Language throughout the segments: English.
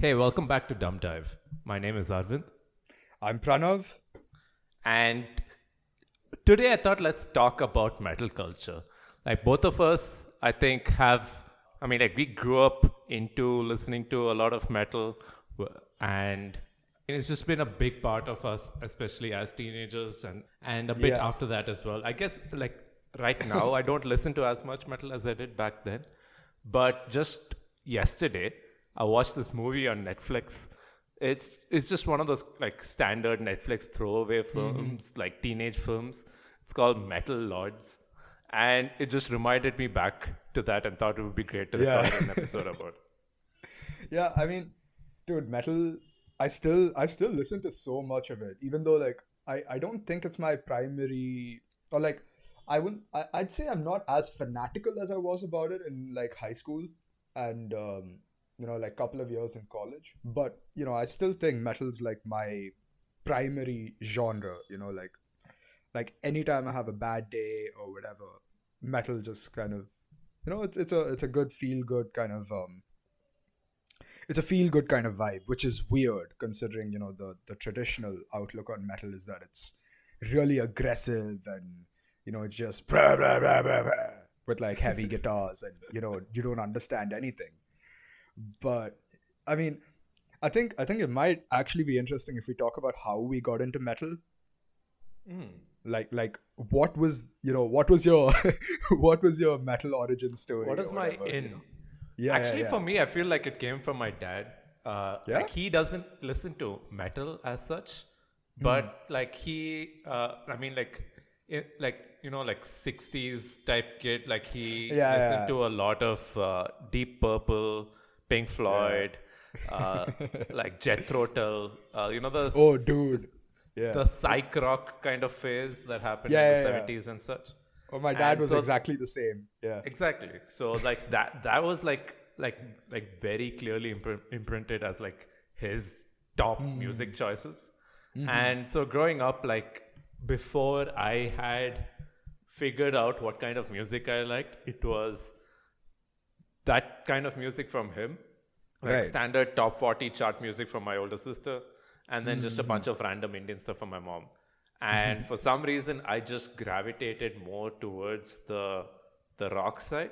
Hey, welcome back to Dumb Dive. My name is Arvind, I'm Pranav. and today I thought let's talk about metal culture. Like both of us, I think have. I mean, like we grew up into listening to a lot of metal, and it's just been a big part of us, especially as teenagers, and and a bit Yeah. after that as well. I guess like right now, I don't listen to as much metal as I did back then, but just yesterday, I watched this movie on Netflix. It's it's just one of those like standard Netflix throwaway films, like teenage films. It's called Metal Lords, and it just reminded me back to that, and thought it would be great to Yeah. record an episode about. Yeah, I mean, dude, metal. I still, I still listen to so much of it, even though like I, I don't think it's my primary or like I wouldn't. I, I'd say I'm not as fanatical as I was about it in like high school and um, you know like couple of years in college. But you know, I still think metal's like my primary genre. You know, like like anytime I have a bad day or whatever, metal just kind of you know it's it's a it's a good feel good kind of um it's a feel good kind of vibe which is weird considering you know the the traditional outlook on metal is that it's really aggressive and you know it's just blah, blah, blah, with like heavy guitars and you know you don't understand anything but i mean i think i think it might actually be interesting if we talk about how we got into metal like like what was you know what was your what was your metal origin story What is my whatever, you in? know? yeah Actually, yeah, yeah. for me, I feel like it came from my dad. Uh, Yeah? Like he doesn't listen to metal as such, Hmm. but like he, uh, I mean, like, it, like you know, like '60s type kid. Like he Yeah, listened yeah. to a lot of uh, Deep Purple, Pink Floyd, uh, like Jethro Tull. Uh, you know the oh dude yeah the psych rock kind of phase that happened Yeah, in yeah, the yeah. '70s and such. Oh, my dad And was so- exactly the same. Yeah. Exactly. So like that that was like like like very clearly impr- imprinted as like his top music choices. And so growing up like before I had figured out what kind of music I liked, it was that kind of music from him. Like Right. standard top 40 chart music from my older sister and then just a bunch of random Indian stuff from my mom. And for some reason I just gravitated more towards the the rock side.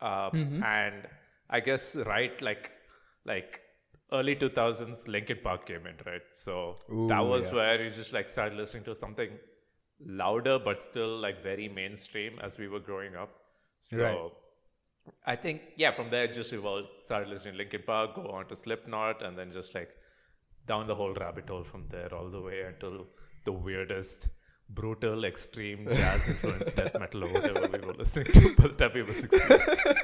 Uh, and I guess right like like early 2000s Linkin Park came in, right? So that was yeah. where you just like started listening to something louder but still like very mainstream as we were growing up. So Right. I think yeah, from there just evolved. Started listening to Linkin Park, go on to Slipknot, and then just like down the whole rabbit hole from there all the way until the weirdest, brutal, extreme jazz influence death metal or whatever we were listening to by the time we were sixteen.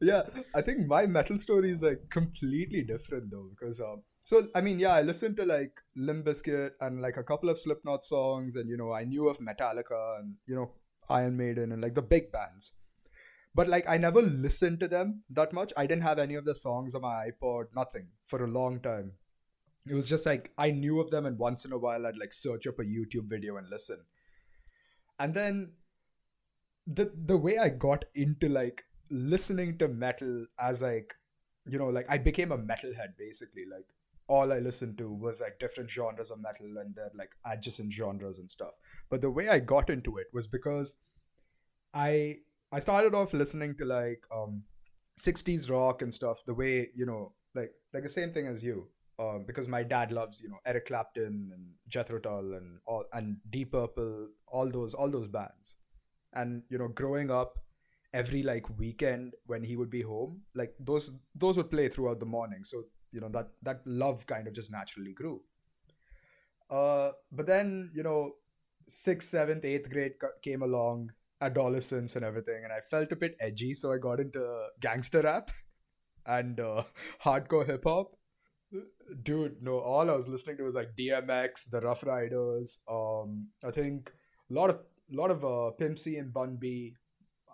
Yeah. I think my metal story is like completely different though, because um, so I mean, yeah, I listened to like Limp Bizkit and like a couple of Slipknot songs, and you know, I knew of Metallica and you know Iron Maiden and like the big bands. But like, I never listened to them that much. I didn't have any of the songs on my iPod, nothing for a long time. It was just like I knew of them, and once in a while, I'd like search up a YouTube video and listen. And then the the way I got into like listening to metal as like you know like I became a metalhead basically like all I listened to was like different genres of metal and their like adjacent genres and stuff. But the way I got into it was because I I started off listening to like um 60s rock and stuff the way you know like like the same thing as you um, because my dad loves you know Eric Clapton and Jethro Tull and all and Deep Purple all those all those bands. And you know growing up every like weekend when he would be home like those those would play throughout the morning. So you know that that love kind of just naturally grew. Uh but then you know sixth seventh eighth grade came along adolescence and everything and i felt a bit edgy so i got into gangster rap and uh, hardcore hip hop dude no all i was listening to was like dmx the Ruff Ryders um i think a lot of a lot of uh, Pimp C and Bun B.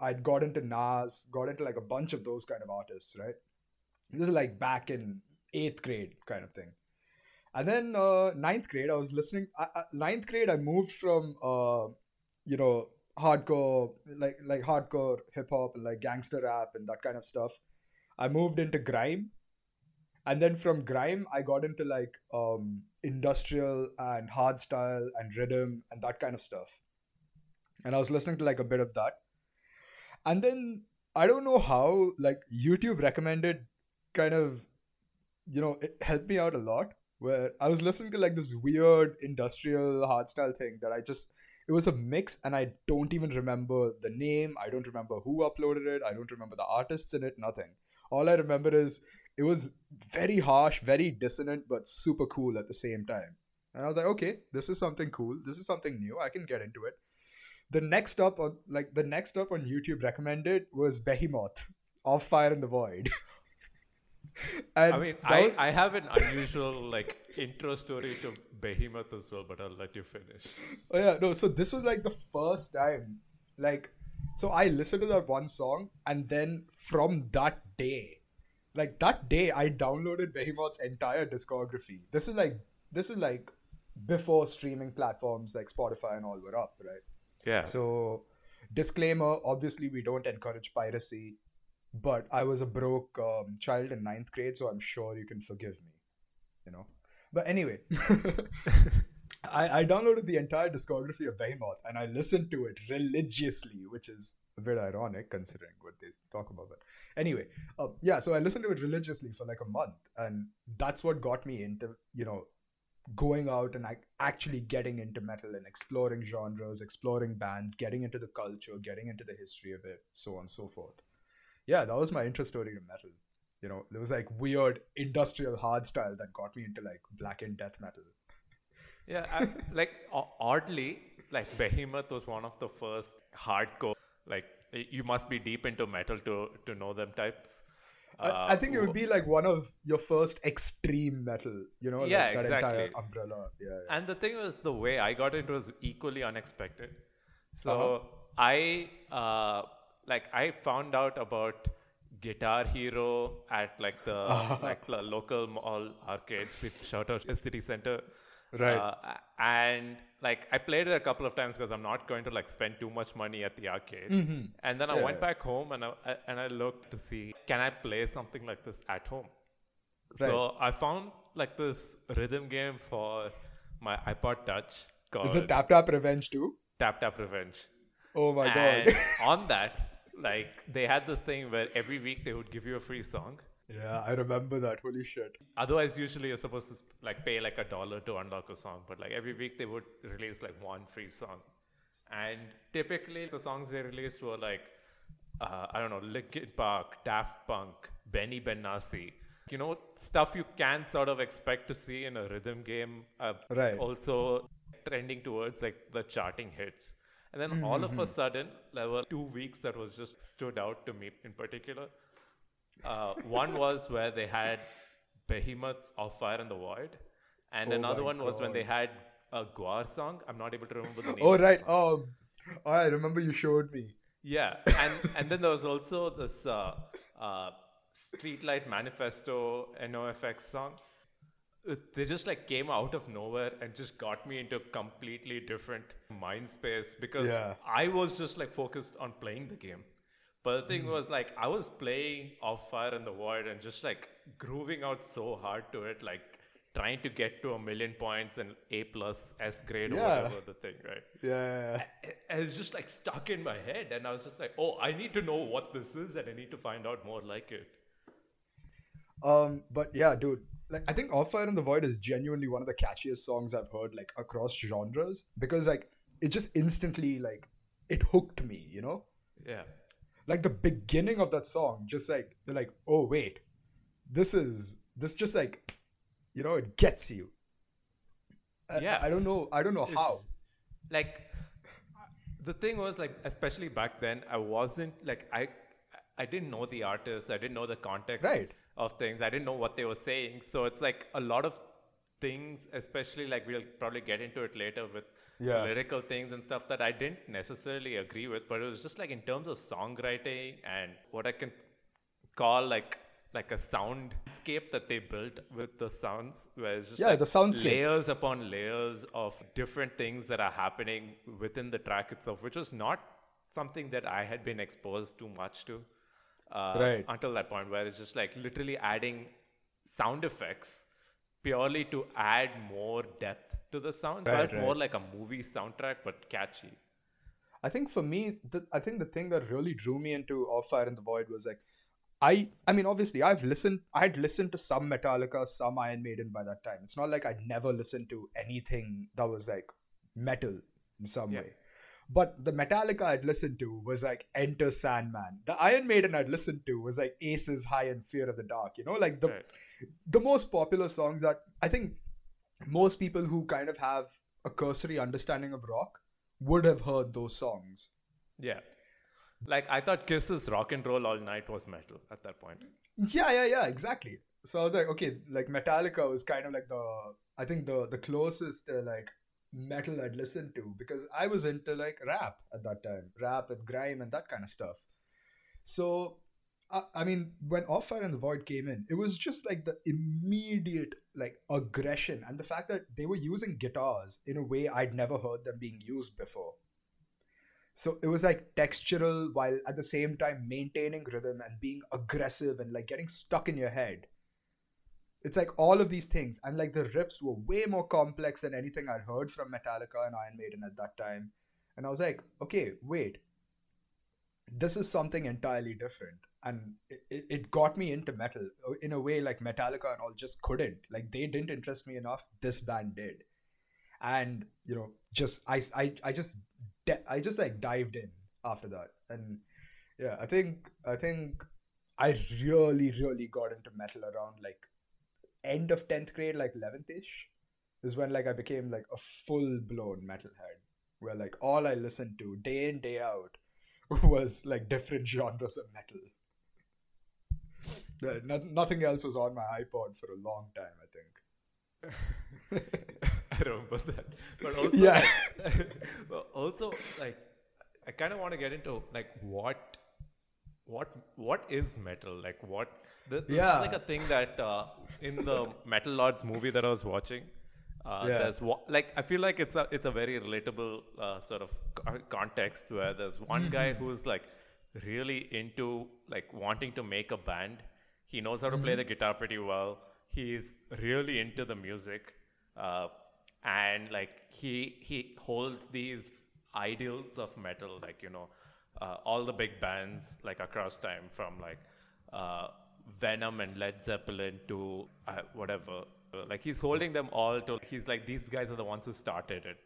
I'd got into Nas, got into like a bunch of those kind of artists, right? This is like back in eighth grade kind of thing. And then uh, ninth grade, I was listening. Ninth grade, I moved from uh, you know hardcore like like hardcore hip hop and like gangster rap and that kind of stuff. I moved into grime, and then from grime I got into like um, industrial and hardstyle and rhythm and that kind of stuff. And I was listening to like a bit of that, and then I don't know how like YouTube recommended kind of you know it helped me out a lot where I was listening to like this weird industrial hardstyle thing that I just it was a mix and I don't even remember the name, I don't remember who uploaded it, I don't remember the artists in it, nothing. All I remember is it was very harsh, very dissonant, but super cool at the same time. And I was like, okay, this is something cool. This is something new. I can get into it. The next up on like the next up on YouTube recommended was Behemoth Ov Fire and the Void. and I mean, I, was, I have an unusual like intro story to Behemoth as well, but I'll let you finish. Oh yeah, no. So this was like the first time, like, so I listened to that one song, and then from that day, like that day, I downloaded Behemoth's entire discography. This is like this is like before streaming platforms like Spotify and all were up, right? Yeah. So, disclaimer: obviously, we don't encourage piracy but I was a broke um, child in ninth grade, so I'm sure you can forgive me. You know. But anyway, I, I downloaded the entire discography of Behemoth and I listened to it religiously, which is a bit ironic considering what they talk about. But anyway, uh, yeah, so I listened to it religiously for like a month, and that's what got me into you know going out and actually getting into metal and exploring genres, exploring bands, getting into the culture, getting into the history of it, so on and so forth yeah, that was my intro story to metal. You know, there was like weird industrial hard style that got me into like blackened death metal. Yeah, I, like oddly, like Behemoth was one of the first hardcore. Like you must be deep into metal to to know them types. Uh, I think it would be like one of your first extreme metal, you know, yeah, like that exactly. entire umbrella. Yeah, yeah, And the thing was, the way I got it was equally unexpected. So uh-huh. I uh, like I found out about Guitar Hero at like the like the local mall arcade. Shout out the City Center. Right. Uh, and like I played it a couple of times because I'm not going to like spend too much money at the arcade. Mm-hmm. And then I went back home and I, and I looked to see can I play something like this at home. Right. So I found like this rhythm game for my iPod Touch. Called Is it Tap Tap Revenge too? Tap Tap Revenge. Oh my and god! on that, like they had this thing where every week they would give you a free song. Yeah, I remember that. Holy shit. Otherwise, usually you're supposed to like pay like a dollar to unlock a song, but like every week they would release like one free song. And typically the songs they released were like, uh, I don't know, Linkin Park, Daft Punk, Benny Benassi. You know, stuff you can sort of expect to see in a rhythm game. Uh, right. Also trending towards like the charting hits. And then mm-hmm. all of a mm-hmm. sudden, there were two weeks that was just stood out to me in particular. Uh, one was where they had Behemoths Ov Fire and the Void, and oh another one God. was when they had a Gwar song. I'm not able to remember the name. Oh right, oh, oh, I remember you showed me. Yeah, and and then there was also this uh, uh, Streetlight Manifesto NOFX song they just like came out of nowhere and just got me into a completely different mind space because yeah. I was just like focused on playing the game. But the thing mm. was like I was playing Ov Fire and the Void and just like grooving out so hard to it, like trying to get to a million points and A plus S grade yeah. or whatever the thing, right? Yeah. It was just like stuck in my head and I was just like, oh, I need to know what this is and I need to find out more like it. Um, but yeah, dude, like I think Ov Fire and the Void is genuinely one of the catchiest songs I've heard like across genres because like it just instantly like it hooked me, you know? Yeah. Like the beginning of that song, just like they're like, oh wait, this is this just like you know, it gets you. yeah. I, I don't know I don't know it's, how. Like the thing was like especially back then I wasn't like I I didn't know the artist, I didn't know the context. Right of things. I didn't know what they were saying. So it's like a lot of things, especially like we'll probably get into it later with yeah. lyrical things and stuff that I didn't necessarily agree with, but it was just like in terms of songwriting and what I can call like like a soundscape that they built with the sounds where it's just yeah, like the soundscape. layers upon layers of different things that are happening within the track itself, which was not something that I had been exposed too much to uh, right. until that point where it's just like literally adding sound effects purely to add more depth to the sound. Right, right. more like a movie soundtrack, but catchy. I think for me, the, I think the thing that really drew me into Ov Fire and the Void was like, I, I mean, obviously, I've listened, I had listened to some Metallica, some Iron Maiden by that time. It's not like I'd never listened to anything that was like metal in some Yeah. way. But the Metallica I'd listened to was like Enter Sandman. The Iron Maiden I'd listened to was like Aces High and Fear of the Dark. You know, like the Right. the most popular songs that I think most people who kind of have a cursory understanding of rock would have heard those songs. Yeah. Like I thought Kiss's Rock and Roll All Night was metal at that point. Yeah, yeah, yeah, exactly. So I was like, okay, like Metallica was kind of like the I think the the closest uh, like metal I'd listened to because I was into like rap at that time, rap and grime and that kind of stuff. So I, I mean, when Ov Fire and the Void came in, it was just like the immediate like aggression and the fact that they were using guitars in a way I'd never heard them being used before. So it was like textural while at the same time maintaining rhythm and being aggressive and like getting stuck in your head. It's like all of these things, and like the riffs were way more complex than anything I'd heard from Metallica and Iron Maiden at that time. And I was like, okay, wait, this is something entirely different. And it, it, got me into metal uh, in a way like Metallica and all just couldn't. Like they didn't interest me enough. This band did. And, you know, just, I, I, I just, I just like dived in after that. And yeah, I think, I think I really, really got into metal around like end of 10th grade, like 11th ish, is when like I became like a full blown metalhead, where like all I listened to day in, day out was like different genres of metal. Uh, yeah, no, nothing else was on my iPod for a long time, I think. I remember that. But also, Yeah. but also like, I kind of want to get into like what, what, what is metal? Like what? This, this Yeah. is like a thing that uh, in the Metal Lords movie that I was watching. Uh, Yeah. There's wa- like I feel like it's a it's a very relatable uh, sort of co- context where there's one guy Mm-hmm. who's like really into like wanting to make a band. He knows how to play the Mm-hmm. guitar pretty well. He's really into the music, uh, and like he he holds these ideals of metal, like you know, uh, all the big bands like across time from like uh, Venom and Led Zeppelin to uh, whatever. Like he's holding them all to. He's like these guys are the ones who started it,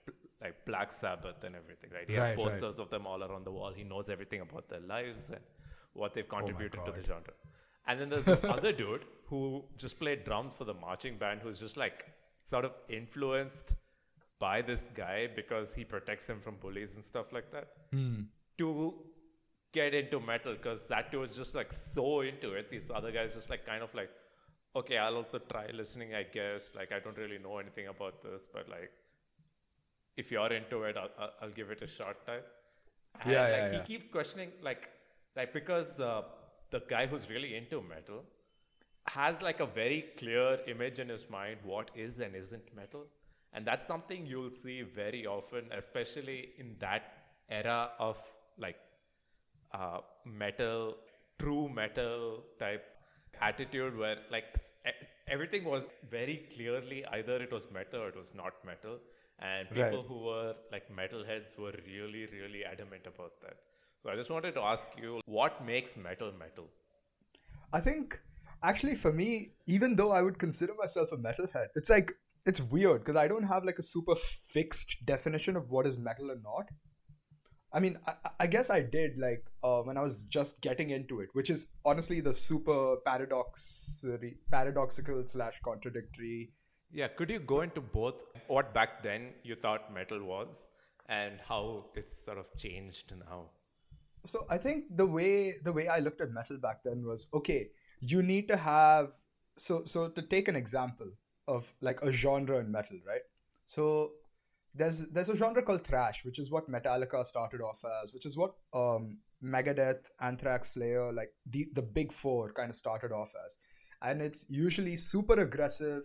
like Black Sabbath and everything, right? He has Right, right. posters of them all around the wall. He knows everything about their lives and what they've contributed to the genre. And then there's this other dude who just played drums for the marching band, who's just like sort of influenced by this guy because he protects him from bullies and stuff like that to get into metal because that dude was just like so into it. These other guys just like kind of like, okay, I'll also try listening, I guess. Like, I don't really know anything about this, but like, if you're into it, I'll, I'll, I'll give it a shot type. And Yeah, like, yeah, he yeah. keeps questioning, like, like because uh, the guy who's really into metal has like a very clear image in his mind what is and isn't metal. And that's something you'll see very often, especially in that era of like uh, metal, true metal type attitude where like everything was very clearly either it was metal or it was not metal. And people Right. who were like metalheads were really, really adamant about that. So I just wanted to ask you what makes metal metal? I think actually for me, even though I would consider myself a metalhead, it's like it's weird because I don't have like a super fixed definition of what is metal and not. I mean, I, I guess I did like uh, when I was just getting into it, which is honestly the super paradox paradoxical slash contradictory. Yeah, could you go into both what back then you thought metal was and how it's sort of changed now? So I think the way the way I looked at metal back then was okay. You need to have so so to take an example of like a genre in metal, right? So there's there's a genre called thrash, which is what Metallica started off as, which is what um Megadeth, Anthrax, Slayer, like the the big four kind of started off as, and it's usually super aggressive.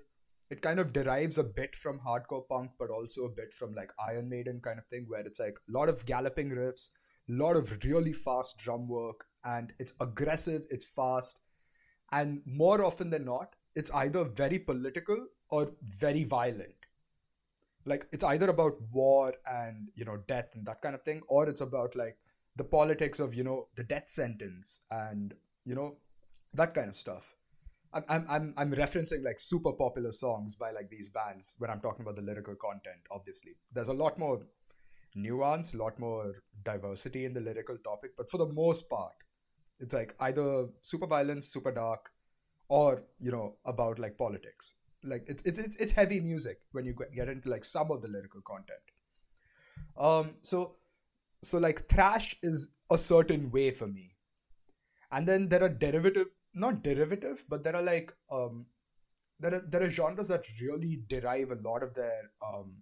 It kind of derives a bit from hardcore punk, but also a bit from like Iron Maiden kind of thing, where it's like a lot of galloping riffs, a lot of really fast drum work, and it's aggressive, it's fast, and more often than not, it's either very political or very violent like it's either about war and you know death and that kind of thing or it's about like the politics of you know the death sentence and you know that kind of stuff I'm, I'm, I'm, referencing like super popular songs by like these bands when I'm talking about the lyrical content, obviously. There's a lot more nuance, a lot more diversity in the lyrical topic, but for the most part, it's like either super violence, super dark, or you know, about like politics. Like it's it's it's, it's heavy music when you get into like some of the lyrical content. Um so so like thrash is a certain way for me. And then there are derivative not derivative, but there are like um, there are there are genres that really derive a lot of their um,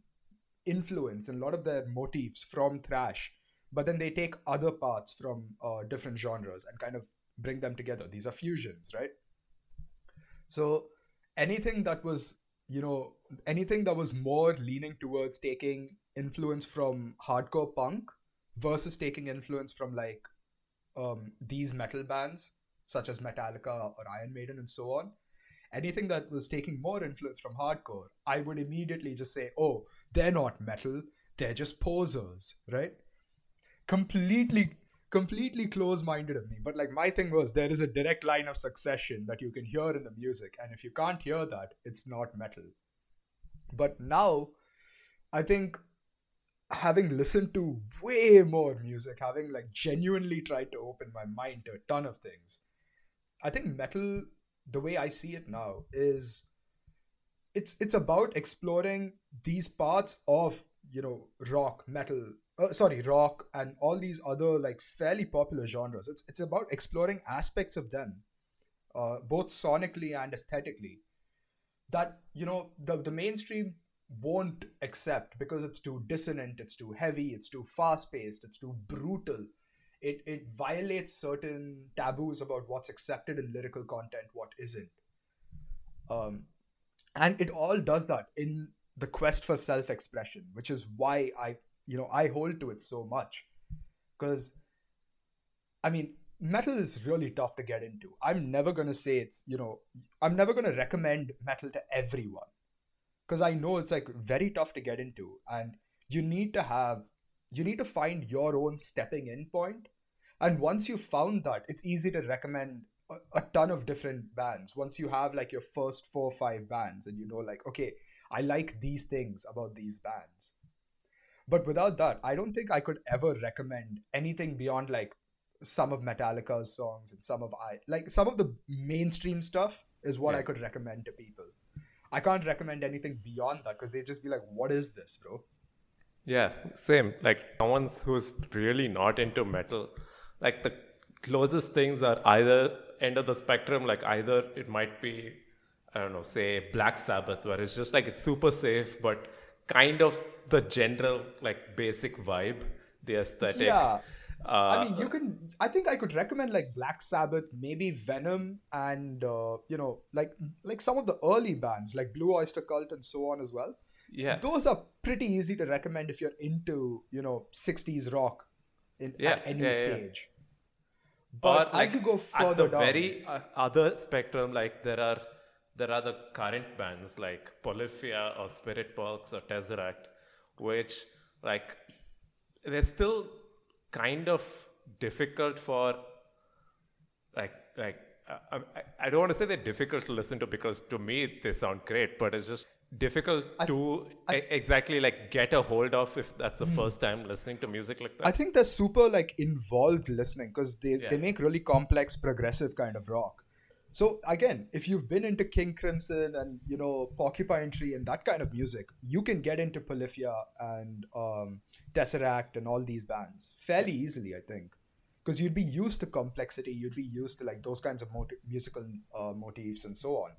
influence and a lot of their motifs from thrash, but then they take other parts from uh, different genres and kind of bring them together. These are fusions, right? So anything that was you know anything that was more leaning towards taking influence from hardcore punk versus taking influence from like um, these metal bands such as Metallica or Iron Maiden and so on, anything that was taking more influence from hardcore, I would immediately just say, oh, they're not metal, they're just posers, right? Completely, completely close minded of me. But like my thing was, there is a direct line of succession that you can hear in the music. And if you can't hear that, it's not metal. But now, I think having listened to way more music, having like genuinely tried to open my mind to a ton of things, I think metal, the way I see it now, is it's it's about exploring these parts of you know rock, metal, uh, sorry, rock, and all these other like fairly popular genres. It's it's about exploring aspects of them, uh, both sonically and aesthetically, that you know the the mainstream won't accept because it's too dissonant, it's too heavy, it's too fast paced, it's too brutal it it violates certain taboos about what's accepted in lyrical content, what isn't. Um, and it all does that in the quest for self-expression, which is why I you know I hold to it so much, because I mean metal is really tough to get into. I'm never gonna say it's you know I'm never gonna recommend metal to everyone, because I know it's like very tough to get into, and you need to have you need to find your own stepping in point. And once you've found that it's easy to recommend a, a, ton of different bands. Once you have like your first four or five bands and you know like okay i like these things about these bands but without that i don't think i could ever recommend anything beyond like some of metallica's songs and some of i like some of the mainstream stuff is what yeah. i could recommend to people. I can't recommend anything beyond that because they just be like what is this bro? Yeah same. Like someone who's really not into metal like the closest things are either end of the spectrum like either it might be i don't know say black sabbath where it's just like it's super safe but kind of the general like basic vibe the aesthetic yeah uh, I mean, you can. I think I could recommend like Black Sabbath, maybe Venom, and uh, you know, like like some of the early bands like Blue Oyster Cult and so on as well. Yeah, those are pretty easy to recommend if you're into you know '60s rock in yeah, at any yeah, stage. But as like, you go further at the down, very uh, other spectrum, like there are there are the current bands like Polyphia or Spiritbox or Tesseract, which like they're still kind of difficult for like like I, I don't want to say they're difficult to listen to because to me they sound great, but it's just difficult to exactly like get a hold of if that's the mm. first time listening to music like that i think they're super like involved listening because they, yeah. they make really complex progressive kind of rock so again if you've been into king crimson and you know porcupine tree and that kind of music you can get into polyphia and um, tesseract and all these bands fairly easily i think. Because you'd be used to complexity you'd be used to like those kinds of moti- musical uh, motifs and so on.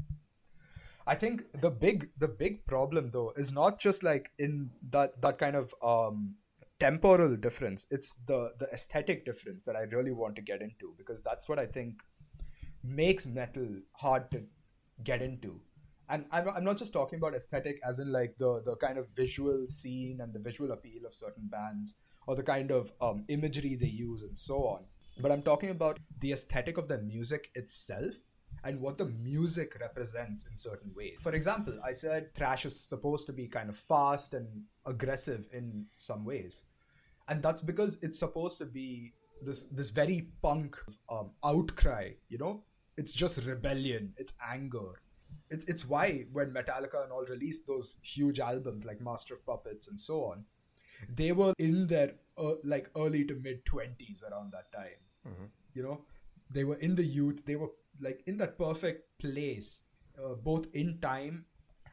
I think the big the big problem though is not just like in that that kind of um, temporal difference. It's the the aesthetic difference that I really want to get into because that's what I think makes metal hard to get into. And I'm, I'm not just talking about aesthetic as in like the the kind of visual scene and the visual appeal of certain bands or the kind of um, imagery they use and so on. But I'm talking about the aesthetic of the music itself and what the music represents in certain ways. For example, I said thrash is supposed to be kind of fast and aggressive in some ways. And that's because it's supposed to be this this very punk um, outcry, you know? It's just rebellion, it's anger. It, it's why when Metallica and all released those huge albums like Master of Puppets and so on, they were in their uh, like early to mid 20s around that time. Mm-hmm. You know, they were in the youth, they were like in that perfect place, uh, both in time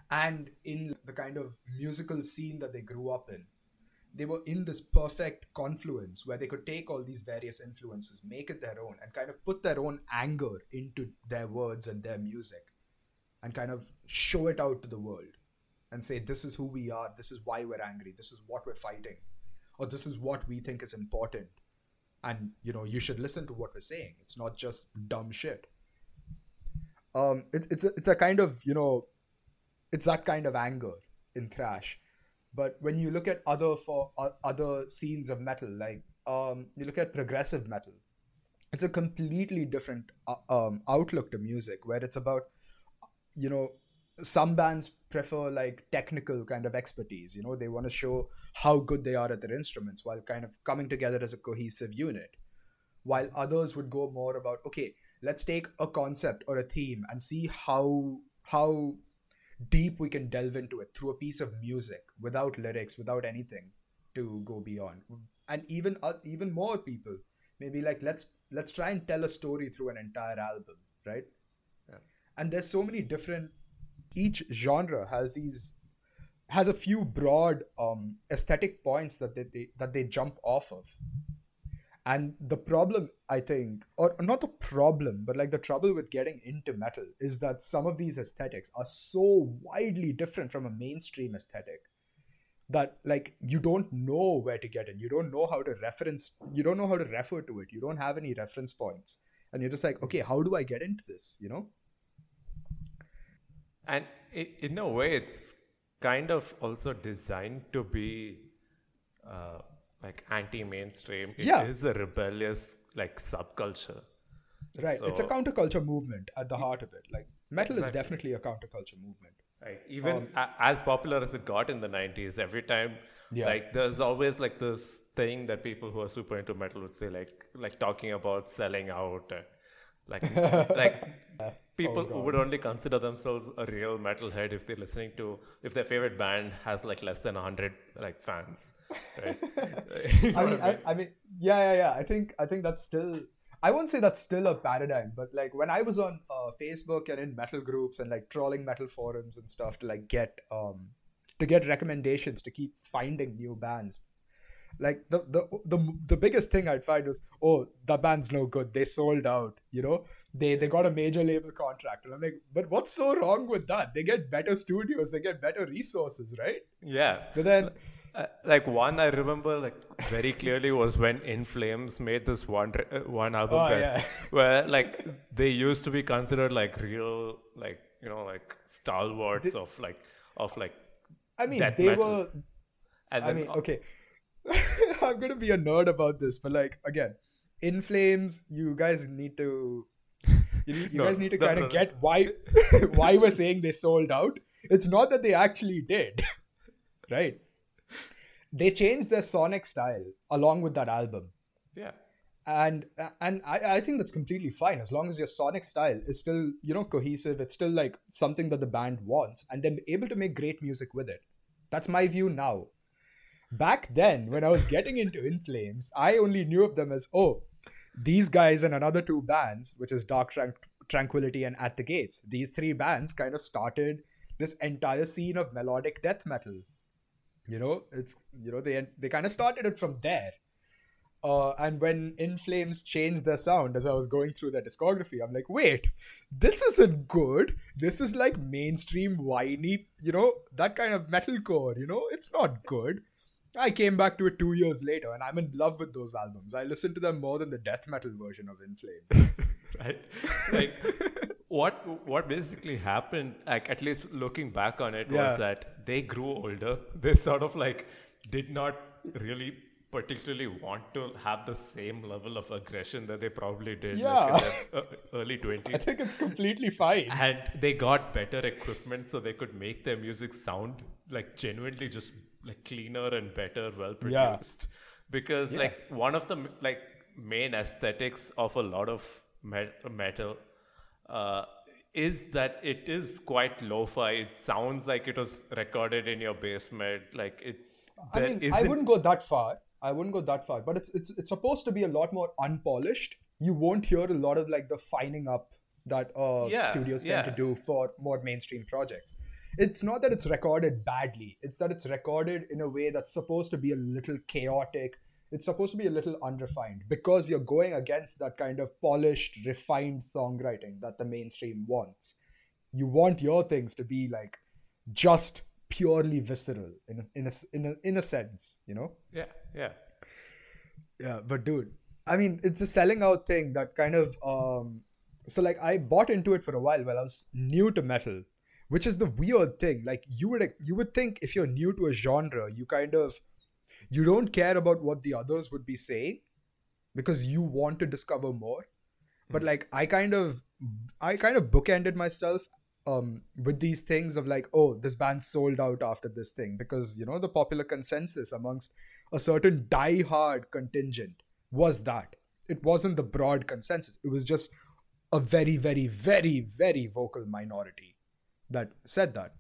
and in the kind of musical scene that they grew up in. They were in this perfect confluence where they could take all these various influences, make it their own, and kind of put their own anger into their words and their music and kind of show it out to the world and say, This is who we are, this is why we're angry, this is what we're fighting, or this is what we think is important. And you know, you should listen to what we're saying. It's not just dumb shit um, it, it's a, it's a kind of you know, it's that kind of anger in thrash. But when you look at other for uh, other scenes of metal, like um, you look at progressive metal, it's a completely different uh, um, outlook to music, where it's about you know some bands prefer like technical kind of expertise you know they want to show how good they are at their instruments while kind of coming together as a cohesive unit. While others would go more about okay let's take a concept or a theme and see how how deep we can delve into it through a piece of music without lyrics without anything to go beyond. And even uh, even more people maybe like let's let's try and tell a story through an entire album right? Yeah. and there's so many different each genre has these has a few broad um, aesthetic points that they, they that they jump off of and the problem i think or not the problem but like the trouble with getting into metal is that some of these aesthetics are so widely different from a mainstream aesthetic that like you don't know where to get in. You don't know how to reference you don't know how to refer to it. You don't have any reference points. And you're just like okay how do i get into this? You know? And in a way it's kind of also designed to be uh, like anti-mainstream. It yeah. is a rebellious like subculture. Right. So, it's a counterculture movement at the heart of it. Like metal exactly. is definitely a counterculture movement. Right. Even um, a- as popular as it got in the 90s, every time yeah. like there's always like this thing that people who are super into metal would say like like talking about selling out uh, like like people oh, would only consider themselves a real metalhead if they're listening to if their favorite band has like less than 100 like fans right? I mean, I, I mean, yeah, yeah, yeah. I think, I think that's still. I won't say that's still a paradigm, but like when I was on uh, Facebook and in metal groups and like trolling metal forums and stuff to like get um to get recommendations to keep finding new bands. Like the the the the biggest thing I'd find was, oh, the band's no good. They sold out. You know, they they got a major label contract, and I'm like, but what's so wrong with that? They get better studios, they get better resources, right? Yeah. But then uh, like one I remember like very clearly was when In Flames made this one uh, one album oh, yeah. where like they used to be considered like real like you know like stalwarts they, of like of like I mean they metal. were and I mean okay I'm gonna be a nerd about this but like again In Flames you guys need to you, you no, guys need to no, kind of no, get why why we're saying they sold out it's not that they actually did right they changed their sonic style along with that album. Yeah. And and I, I think that's completely fine as long as your sonic style is still, you know, cohesive. It's still like something that the band wants and they're able to make great music with it. That's my view now. Back then, when I was getting into In Flames, I only knew of them as, oh, these guys and another two bands, which is Dark Tranq- Tranquillity and At the Gates, these three bands kind of started this entire scene of melodic death metal you know it's you know they they kind of started it from there uh, and when In Flames changed their sound as I was going through their discography, I'm like, wait, this isn't good. This is like mainstream whiny, you know, that kind of metalcore, you know, it's not good. I came back to it two years later and I'm in love with those albums. I listen to them more than the death metal version of In Flames. right? Like, what what basically happened like at least looking back on it yeah. was that they grew older they sort of like did not really particularly want to have the same level of aggression that they probably did Yeah. like, in their, uh, early I think it's completely fine. And they got better equipment so they could make their music sound like genuinely just like cleaner and better, well Yeah. produced. Because like one of the like main aesthetics of a lot of metal uh, is that it is quite lo-fi. It sounds like it was recorded in your basement. Like it. I mean, I isn't- wouldn't go that far. I wouldn't go that far, but it's it's it's supposed to be a lot more unpolished. You won't hear a lot of like the fining up that uh, Yeah, studios yeah. tend to do for more mainstream projects. It's not that it's recorded badly. It's that it's recorded in a way that's supposed to be a little chaotic. It's supposed to be a little unrefined because you're going against that kind of polished, refined songwriting that the mainstream wants. You want your things to be like just purely visceral in a, in a, in a, in a sense, you know? Yeah, yeah. Yeah, but dude, I mean, it's a selling out thing that kind of um so like I bought into it for a while while I was new to metal, which is the weird thing. Like you would you would think if you're new to a genre, you kind of you don't care about what the others would be saying because you want to discover more. But like I kind of I kind of bookended myself um with these things of like, oh, this band sold out after this thing because you know the popular consensus amongst a certain die-hard contingent was that. It wasn't the broad consensus. It was just a very, very, very, very vocal minority that said that.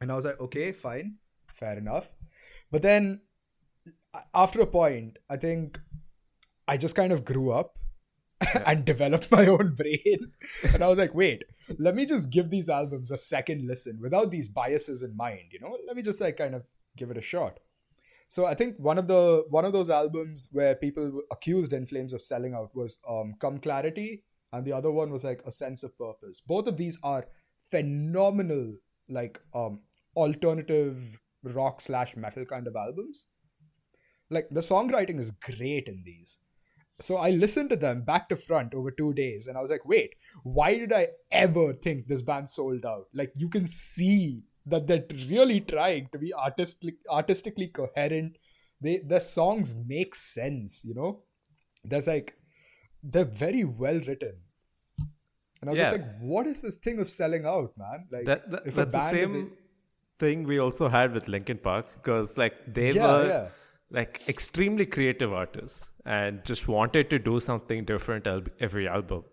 And I was like, okay, fine, fair enough. But then after a point, I think I just kind of grew up and developed my own brain. and I was like, wait, let me just give these albums a second listen without these biases in mind, you know? Let me just like kind of give it a shot. So I think one of the one of those albums where people accused In Flames of selling out was um, Come Clarity, and the other one was like A Sense of Purpose. Both of these are phenomenal, like um, alternative rock slash metal kind of albums. Like the songwriting is great in these. So I listened to them back to front over two days, and I was like, wait, why did I ever think this band sold out? Like you can see that they're really trying to be artistic, artistically coherent. They their songs make sense, you know. There's like they're very well written. And I was just like, what is this thing of selling out, man? Like That, that if a that's the band is same thing we also had with Linkin Park because like they Yeah, were yeah. Like extremely creative artists and just wanted to do something different every album.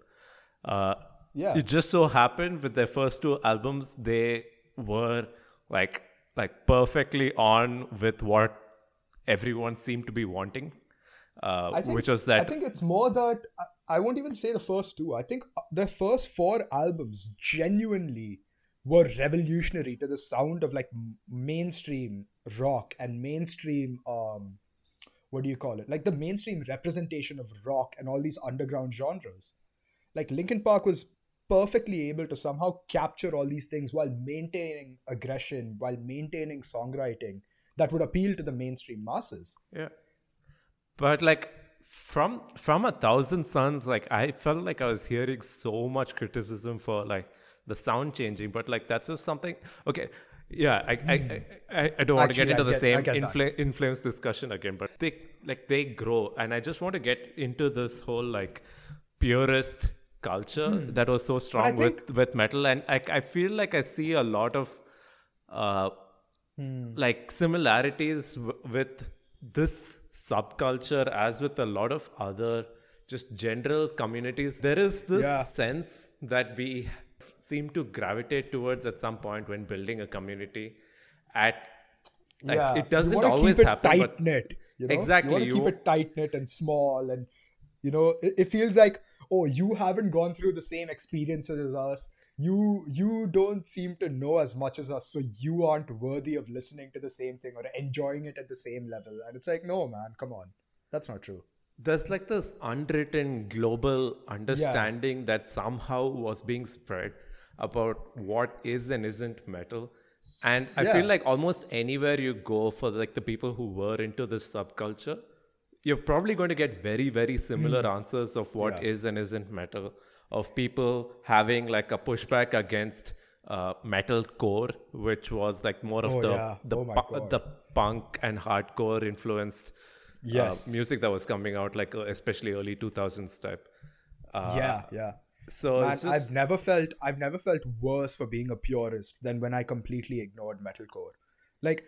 Uh, Yeah. It just so happened with their first two albums, they were like like perfectly on with what everyone seemed to be wanting, uh, think, which was that I think it's more that I, won't even say the first two. I think their first four albums genuinely were revolutionary to the sound of like mainstream rock and mainstream um what do you call it? Like the mainstream representation of rock and all these underground genres. Like Linkin Park was perfectly able to somehow capture all these things while maintaining aggression, while maintaining songwriting that would appeal to the mainstream masses. Yeah. But like from from a thousand suns, like I felt like I was hearing so much criticism for like the sound changing, but like that's just something okay. Yeah, I I, I, I, I don't want to get into I the get- same infla- In Flames discussion again, but they like they grow, and I just want to get into this whole like purist culture that was so strong think- with with metal, and I I feel like I see a lot of uh Hmm. like similarities w- with this subculture as with a lot of other just general communities there is this Yeah. sense that we seem to gravitate towards at some point when building a community at like, yeah, it doesn't you always keep it happen tight knit. You know? Exactly, You you- keep it tight knit and small, and you know, it, it feels like oh, you haven't gone through the same experiences as us. You you don't seem to know as much as us, so you aren't worthy of listening to the same thing or enjoying it at the same level. And it's like, no, man, come on, that's not true. there's like this unwritten global understanding that somehow was being spread about what is and isn't metal and i Yeah. feel like almost anywhere you go for like the people who were into this subculture you're probably going to get very very similar answers of what. Yeah. is and isn't metal of people having like a pushback against uh, metal core which was like more of Oh, the yeah. the, Oh, pu- the punk and hardcore influenced Yes. music that was coming out, like uh, especially early 2000s type. Uh, yeah, yeah. So Man, just, I've never felt I've never felt worse for being a purist than when I completely ignored metalcore. Like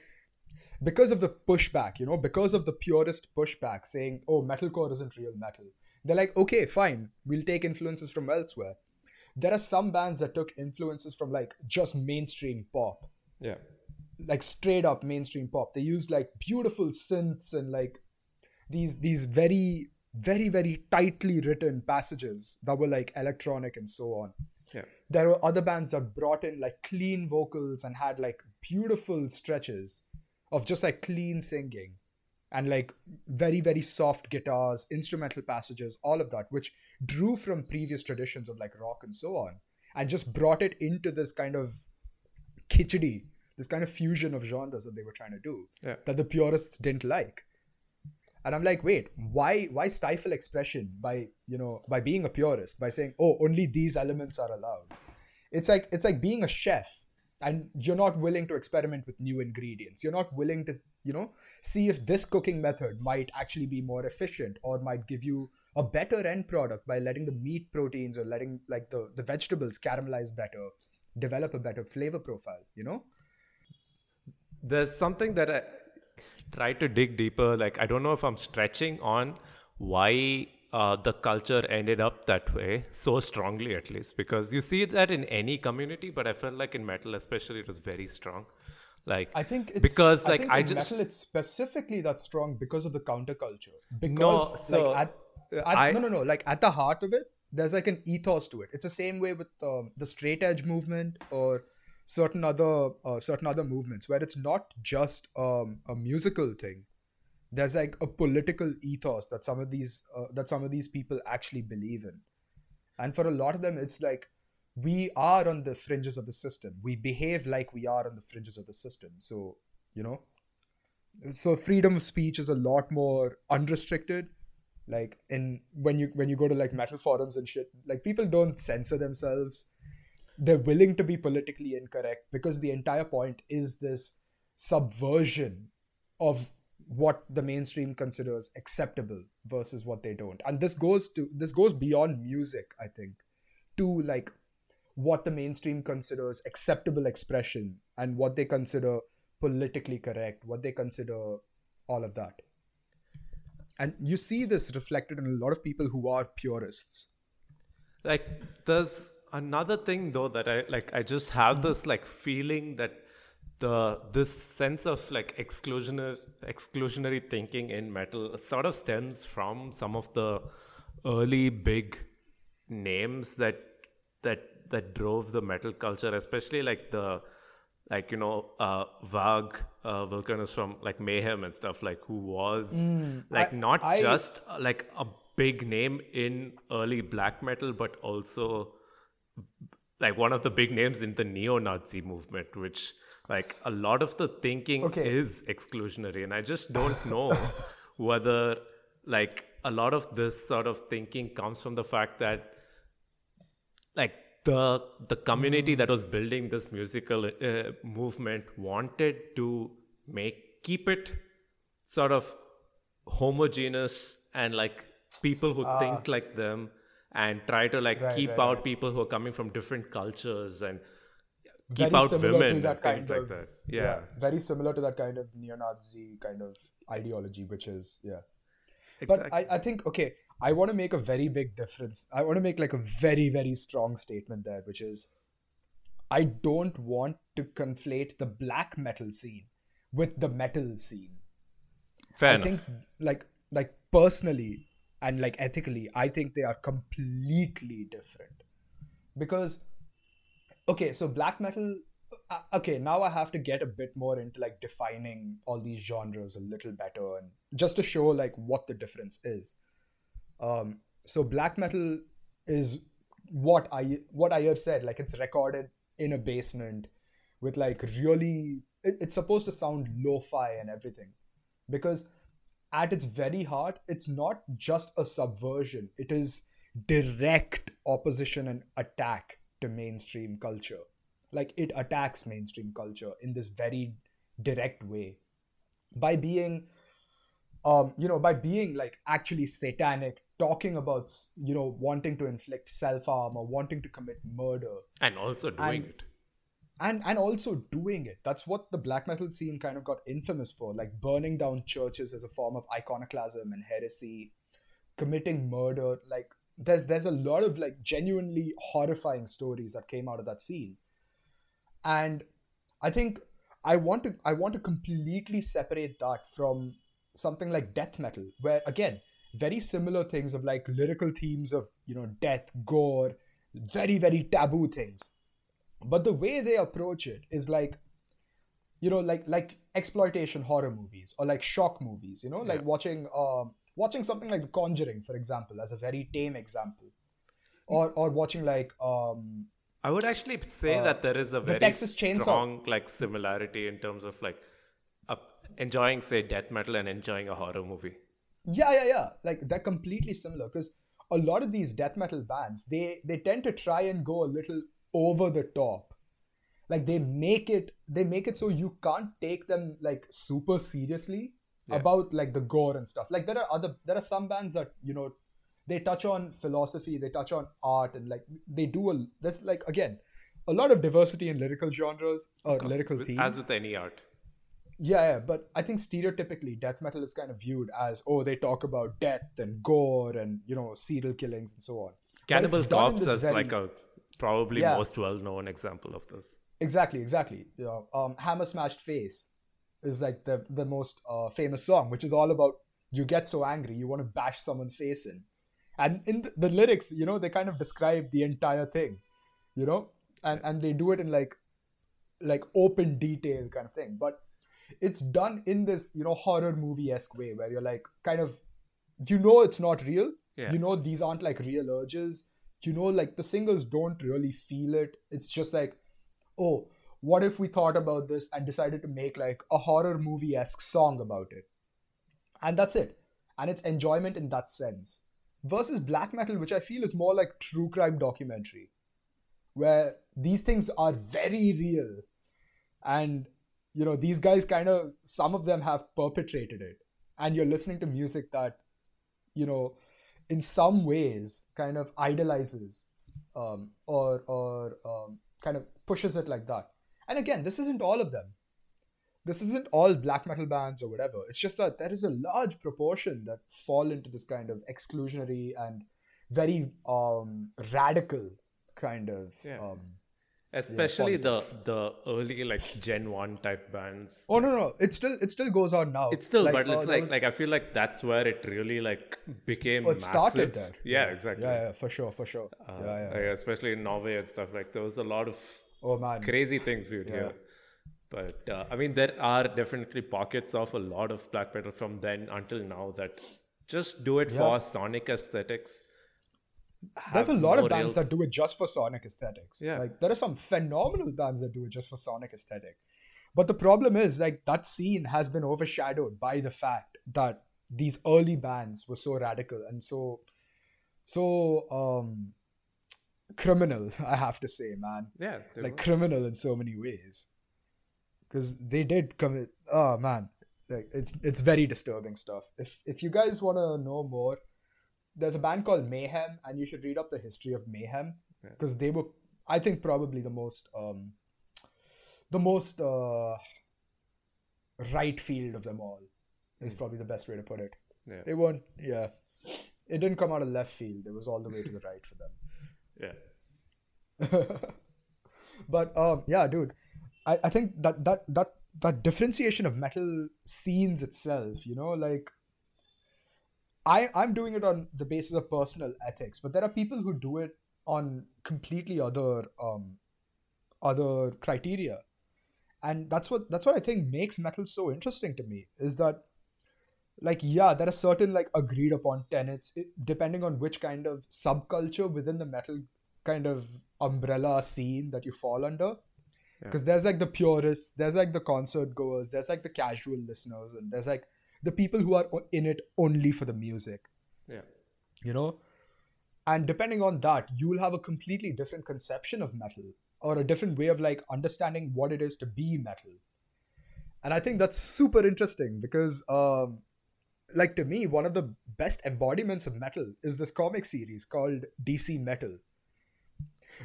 because of the pushback, you know, because of the purist pushback saying, "Oh, metalcore isn't real metal." They're like, "Okay, fine. We'll take influences from elsewhere." There are some bands that took influences from like just mainstream pop. yeah. Like straight up mainstream pop. They used like beautiful synths and like these these very very very tightly written passages that were like electronic and so on Yeah. there were other bands that brought in like clean vocals and had like beautiful stretches of just like clean singing and like very very soft guitars instrumental passages all of that which drew from previous traditions of like rock and so on and just brought it into this kind of kitschy this kind of fusion of genres that they were trying to do Yeah. that the purists didn't like and i'm like wait why why stifle expression by you know by being a purist by saying oh only these elements are allowed? It's like it's like being a chef and you're not willing to experiment with new ingredients. You're not willing to you know see if this cooking method might actually be more efficient or might give you a better end product by letting the meat proteins or letting like the the vegetables caramelize better develop a better flavor profile you know? There's something that I try to dig deeper. Like, I don't know if I'm stretching on why uh, the culture ended up that way so strongly, at least, because you see that in any community, but I felt like in metal, especially, it was very strong. Like, I think it's because, I like, think I just metal it's specifically that strong because of the counterculture. Because so, like at, at I- no no no like at the heart of it, there's like an ethos to it. It's the same way with um, the straight edge movement or certain other uh, certain other movements where it's not just um, a musical thing. There's like a political ethos that some of these uh, that some of these people actually believe in, and for a lot of them, it's like we are on the fringes of the system. We behave like we are on the fringes of the system. So, you know, so freedom of speech is a lot more unrestricted. Like in when you when you go to like metal forums and shit, like people don't censor themselves. They're willing to be politically incorrect because the entire point is this subversion of what the mainstream considers acceptable versus what they don't. And this goes to this goes beyond music, I think, to like what the mainstream considers acceptable expression and what they consider politically correct, what they consider all of that. And you see this reflected in a lot of people who are purists. like there's another thing though that i like i just have Mm-hmm. this like feeling that the this sense of like exclusionary exclusionary thinking in metal sort of stems from some of the early big names that that that drove the metal culture especially like the like you know uh Varg uh Vikernes from like Mayhem and stuff like who was like Mm, I- not I- just uh, like a big name in early black metal but also like one of the big names in the neo-nazi movement which like a lot of the thinking Okay. is exclusionary and i just don't know whether like a lot of this sort of thinking comes from the fact that like the the community that was building this musical uh, movement wanted to make keep it sort of homogeneous and like people who think like them and try to like. Right, keep right, out right. people who are coming from different cultures and keep very out women to that kind things of like that yeah, very similar to that kind of neo-Nazi kind of ideology, which is yeah. exactly. But I, I think okay, I want to make a very big difference. I want to make like a very very strong statement there, which is I don't want to conflate the black metal scene with the metal scene. fair I enough think like like personally and like ethically, I think they are completely different. Because okay, so black metal uh, okay, now I have to get a bit more into like defining all these genres a little better and just to show like what the difference is. Um so black metal is what I what I had said like it's recorded in a basement with like really it, it's supposed to sound lo-fi and everything because at its very heart it's not just a subversion. It is direct opposition and attack to mainstream culture. Like it attacks mainstream culture in this very direct way. By being um, you know, by being like actually satanic, talking about you know wanting to inflict self harm or wanting to commit murder, and also doing And- it. And and also doing it. That's what the black metal scene kind of got infamous for, like burning down churches as a form of iconoclasm and heresy, committing murder. Like there's there's a lot of like genuinely horrifying stories that came out of that scene, and I think I want to I want to completely separate that from something like death metal, where again very similar things of like lyrical themes of you know death, gore, very very taboo things but the way they approach it is like you know like like exploitation horror movies or like shock movies you know like Yeah. watching um watching something like the conjuring for example as a very tame example or or watching like um I would actually say Uh, that there is a very Texas Chainsaw- strong like similarity in terms of like uh, enjoying say death metal and enjoying a horror movie. yeah yeah yeah like they're completely similar because a lot of these death metal bands they they tend to try and go a little over the top like they make it they make it so you can't take them like super seriously Yeah. about like the gore and stuff like there are other there are some bands that you know they touch on philosophy they touch on art and like they do a there's like again a lot of diversity in lyrical genres uh, or course, lyrical with- themes As with any art. yeah, yeah, but I think stereotypically death metal is kind of viewed as oh they talk about death and gore and you know serial killings and so on. Cannibal Corpse is very- like a probably Yeah. most well known example of this. exactly exactly. Know, um, Hammer Smashed Face is like the the most uh, famous song, which is all about you get so angry you want to bash someone's face in, and in the, the lyrics, you know, they kind of describe the entire thing, you know, and and they do it in like like open detail kind of thing, but it's done in this you know horror movie esque way where you're like kind of you know it's not real Yeah. you know these aren't like real urges you know like the singles don't really feel it. It's just like oh what if we thought about this and decided to make like a horror movie esque song about it? And that's it. And it's enjoyment in that sense. Versus black metal which i feel is more like true crime documentary where these things are very real. And you know these guys kind of some of them have perpetrated it. And you're listening to music that you know in some ways kind of idolizes um, or or um, kind of pushes it like that. And again this isn't all of them. This isn't all black metal bands or whatever. It's just that there is a large proportion that fall into this kind of exclusionary and very um, radical kind of Yeah. um, Especially the the early like Gen One type bands. Oh no, no, it still it still goes on now. It's still, Like, but uh, it's there like was- like I feel like that's where it really like became. oh, it started massive. there. Yeah, exactly. Yeah, yeah, for sure, for sure. Uh, yeah, yeah. like, especially in Norway and stuff like there was a lot of Oh man, crazy things we would hear. But uh, I mean, there are definitely pockets of a lot of black metal from then until now that just do it for sonic aesthetics. There's a lot of bands real- that do it just for sonic aesthetics. Yeah. like there are some phenomenal bands that do it just for sonic aesthetic. But the problem is, like that scene has been overshadowed by the fact that these early bands were so radical and so, so um, criminal. I have to say, man. Yeah, like were. criminal in so many ways because they did commit oh man like it's it's very disturbing stuff if if you guys want to know more there's a band called mayhem and you should read up the history of mayhem because they were i think probably the most um the most uh right field of them all is probably the best way to put it. Yeah. they weren't yeah. It didn't come out of left field. It was all the way to the right for them. Yeah. but um yeah dude I, I think that that that that differentiation of metal scenes itself you know like i i'm doing it on the basis of personal ethics but there are people who do it on completely other um other criteria. And that's what that's what i think makes metal so interesting to me is that like yeah there are certain like agreed upon tenets it, depending on which kind of subculture within the metal kind of umbrella scene that you fall under. Because there's like the purists there's like the concert goers there's like the casual listeners and there's like the people who are in it only for the music Yeah. you know and depending on that you'll have a completely different conception of metal or a different way of like understanding what it is to be metal and i think that's super interesting because um like to me, one of the best embodiments of metal is this comic series called DC Metal.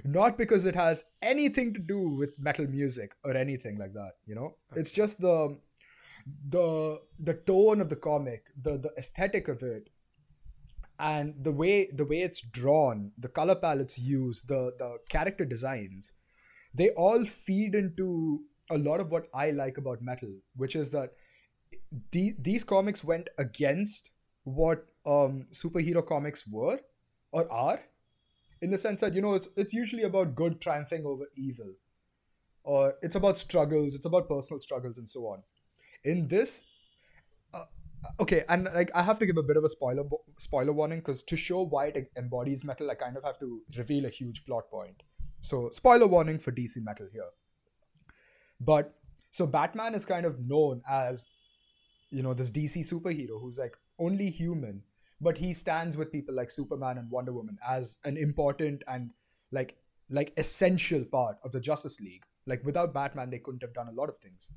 Not because it has anything to do with metal music or anything like that, you know. It's just the the the tone of the comic, the the aesthetic of it, and the way the way it's drawn, the color palettes used, the the character designs, they all feed into a lot of what I like about metal, which is that the, these comics went against what um, superhero comics were or are, in the sense that you know it's it's usually about good triumphing over evil, or it's about struggles, it's about personal struggles and so on. In this, uh, okay, and like I have to give a bit of a spoiler spoiler warning because to show why it embodies metal, I kind of have to reveal a huge plot point. So spoiler warning for DC metal here. But so Batman is kind of known as you know this DC superhero who's like only human, but he stands with people like Superman and Wonder Woman as an important and like like essential part of the Justice League. Like without Batman, they couldn't have done a lot of things.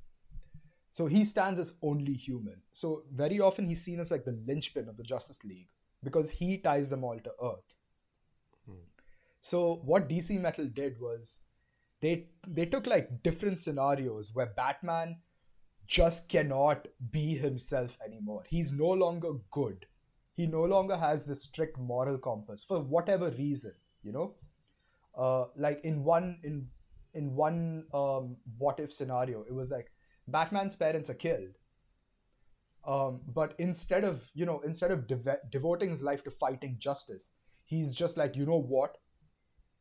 So he stands as only human. So very often he's seen as like the linchpin of the Justice League because he ties them all to Earth. Hmm. So what DC Metal did was they they took like different scenarios where Batman just cannot be himself anymore. He's no longer good. He no longer has this strict moral compass for whatever reason, you know. Uh, like in one in in one um, what if scenario, it was like Batman's parents are killed. Um, but instead of you know instead of dev- devoting his life to fighting justice, he's just like you know what,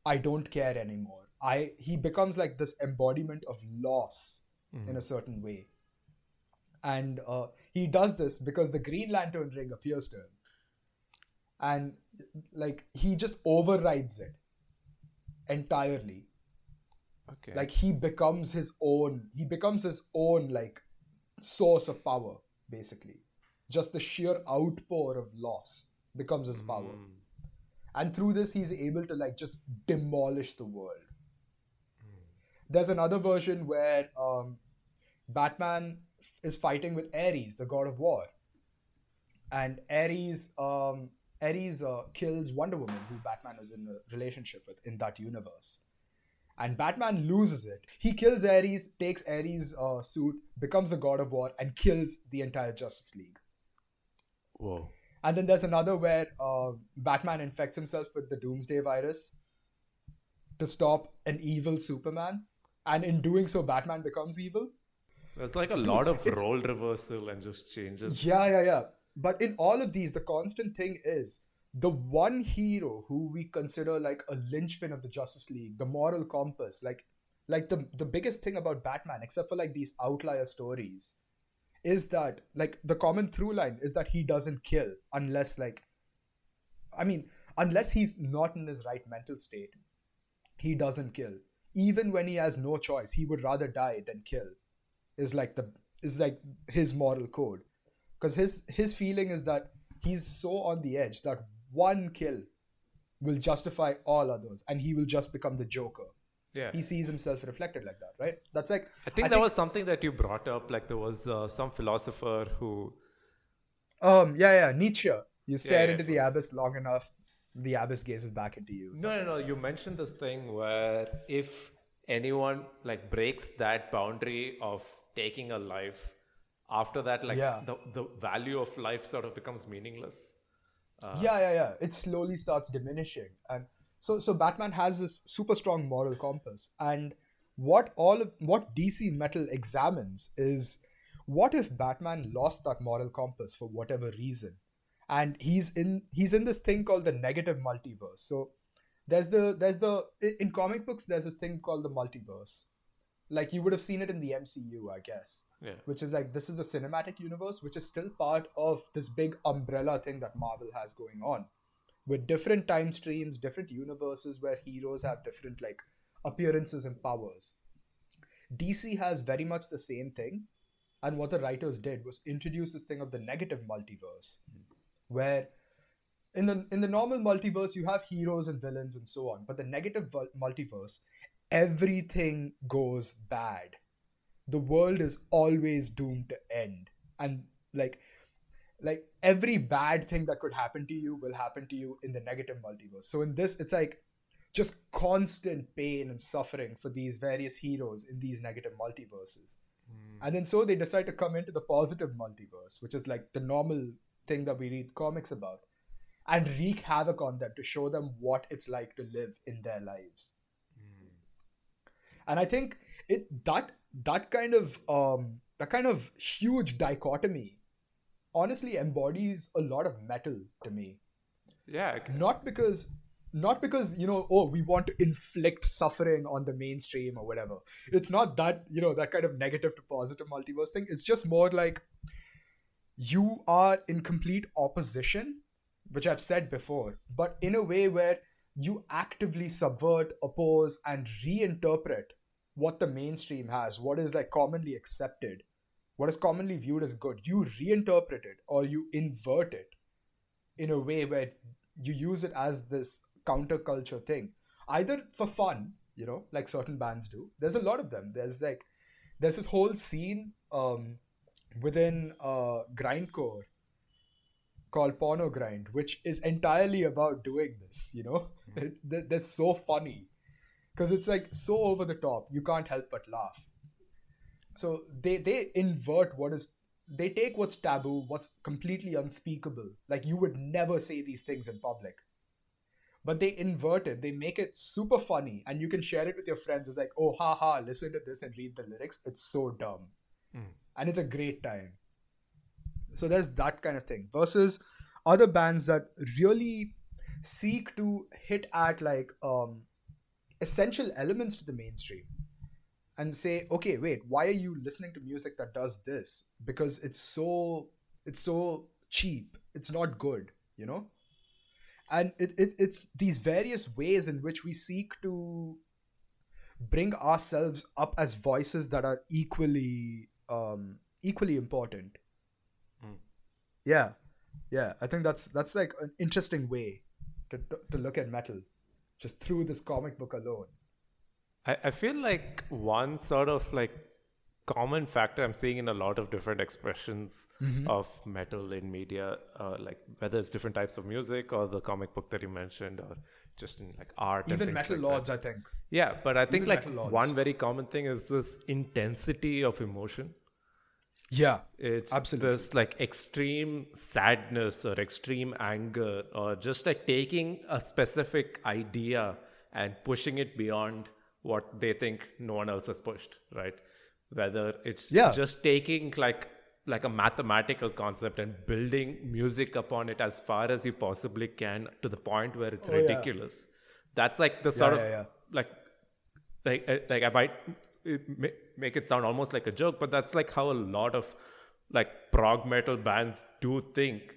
I don't care anymore. I he becomes like this embodiment of loss mm. in a certain way and uh, he does this because the Green Lantern ring appears to him, and like he just overrides it entirely. Okay. Like he becomes his own. He becomes his own like source of power, basically. Just the sheer outpour of loss becomes his power. Mm. And through this, he's able to like just demolish the world. Mm. There's another version where um, Batman is fighting with Ares, the god of war, and Ares um, Ares uh, kills Wonder Woman, who Batman is in a relationship with in that universe. And Batman loses it. He kills Ares, takes Ares' uh, suit, becomes a god of war, and kills the entire Justice League. Whoa. And then there's another where uh, Batman infects himself with the Doomsday virus to stop an evil Superman. And in doing so, Batman becomes evil. It's like a Dude, lot of role reversal and just changes. Yeah, yeah, yeah. But in all of these, the constant thing is the one hero who we consider like a linchpin of the Justice League, the moral compass, like like the the biggest thing about Batman, except for like these outlier stories, is that like the common through line is that he doesn't kill unless like I mean, unless he's not in his right mental state, he doesn't kill. Even when he has no choice, he would rather die than kill is like the is like his moral code because his his feeling is that he's so on the edge that one kill will justify all others and he will just become the joker. Yeah. He sees himself reflected like that right? That's like i think I that think, was something that you brought up like there was uh, some philosopher who um yeah yeah nietzsche. You stare yeah, yeah, into the abyss long enough the abyss gazes back into you. No no no you mentioned this thing where if anyone like breaks that boundary of taking a life after that like yeah. the, the value of life sort of becomes meaningless uh, yeah yeah yeah. It slowly starts diminishing. And so so batman has this super strong moral compass. And what all of, what dc metal examines is what if batman lost that moral compass for whatever reason? And he's in he's in this thing called the negative multiverse. So there's the there's the in comic books there's this thing called the multiverse like you would have seen it in the MCU, I guess. Yeah. Which is like this is the cinematic universe, which is still part of this big umbrella thing that Marvel has going on. With different time streams, different universes where heroes have different like appearances and powers. DC has very much the same thing. And what the writers did was introduce this thing of the negative multiverse, where in the in the normal multiverse you have heroes and villains and so on, but the negative multiverse everything goes bad. The world is always doomed to end. And like like every bad thing that could happen to you will happen to you in the negative multiverse. So in this, it's like just constant pain and suffering for these various heroes in these negative multiverses. Hmm. And then so they decide to come into the positive multiverse, which is like the normal thing that we read comics about, and wreak havoc on them to show them what it's like to live in their lives. And I think it that that kind of um that kind of huge dichotomy honestly embodies a lot of metal to me. Yeah. okay. Not because not because you know oh we want to inflict suffering on the mainstream or whatever it's not that you know that kind of negative to positive multiverse thing it's just more like you are in complete opposition which i've said before but in a way where you actively subvert oppose and reinterpret what the mainstream has what is like commonly accepted what is commonly viewed as good you reinterpret it or you invert it in a way where you use it as this counterculture thing either for fun you know like certain bands do. There's a lot of them. There's like there's this whole scene um within uh grindcore called porno grind which is entirely about doing this you know? They- they're so funny because it's like so over the top you can't help but laugh. So they they invert what is they take what's taboo what's completely unspeakable. Like you would never say these things in public. But they invert it. They make it super funny. And you can share it with your friends. It's like oh ha ha listen to this and read the lyrics. It's so dumb. And it's a great time. So there's that kind of thing. Versus other bands that really seek to hit at like um essential elements to the mainstream and say okay wait why are you listening to music that does this? Because it's so it's so cheap. It's not good you know? And it, it it's these various ways in which we seek to bring ourselves up as voices that are equally um equally important. Yeah. Yeah. I think that's that's like an interesting way to, to, to look at metal just through this comic book alone I, I feel like one sort of like common factor I'm seeing in a lot of different expressions Mm-hmm. of metal in media, uh, like whether it's different types of music or the comic book that you mentioned, or just in like art. and even metal like lords That. i think Yeah, but I think even like one very common thing is this intensity of emotion. Yeah It's Absolutely. this like extreme sadness or extreme anger or just like taking a specific idea and pushing it beyond what they think no one else has pushed, right? Whether it's Yeah. just taking like like a mathematical concept and building music upon it as far as you possibly can to the point where it's Oh, yeah. ridiculous. That's like the sort yeah, of yeah. like like uh, like I might make it sound almost like a joke, but that's like how a lot of like prog metal bands do think.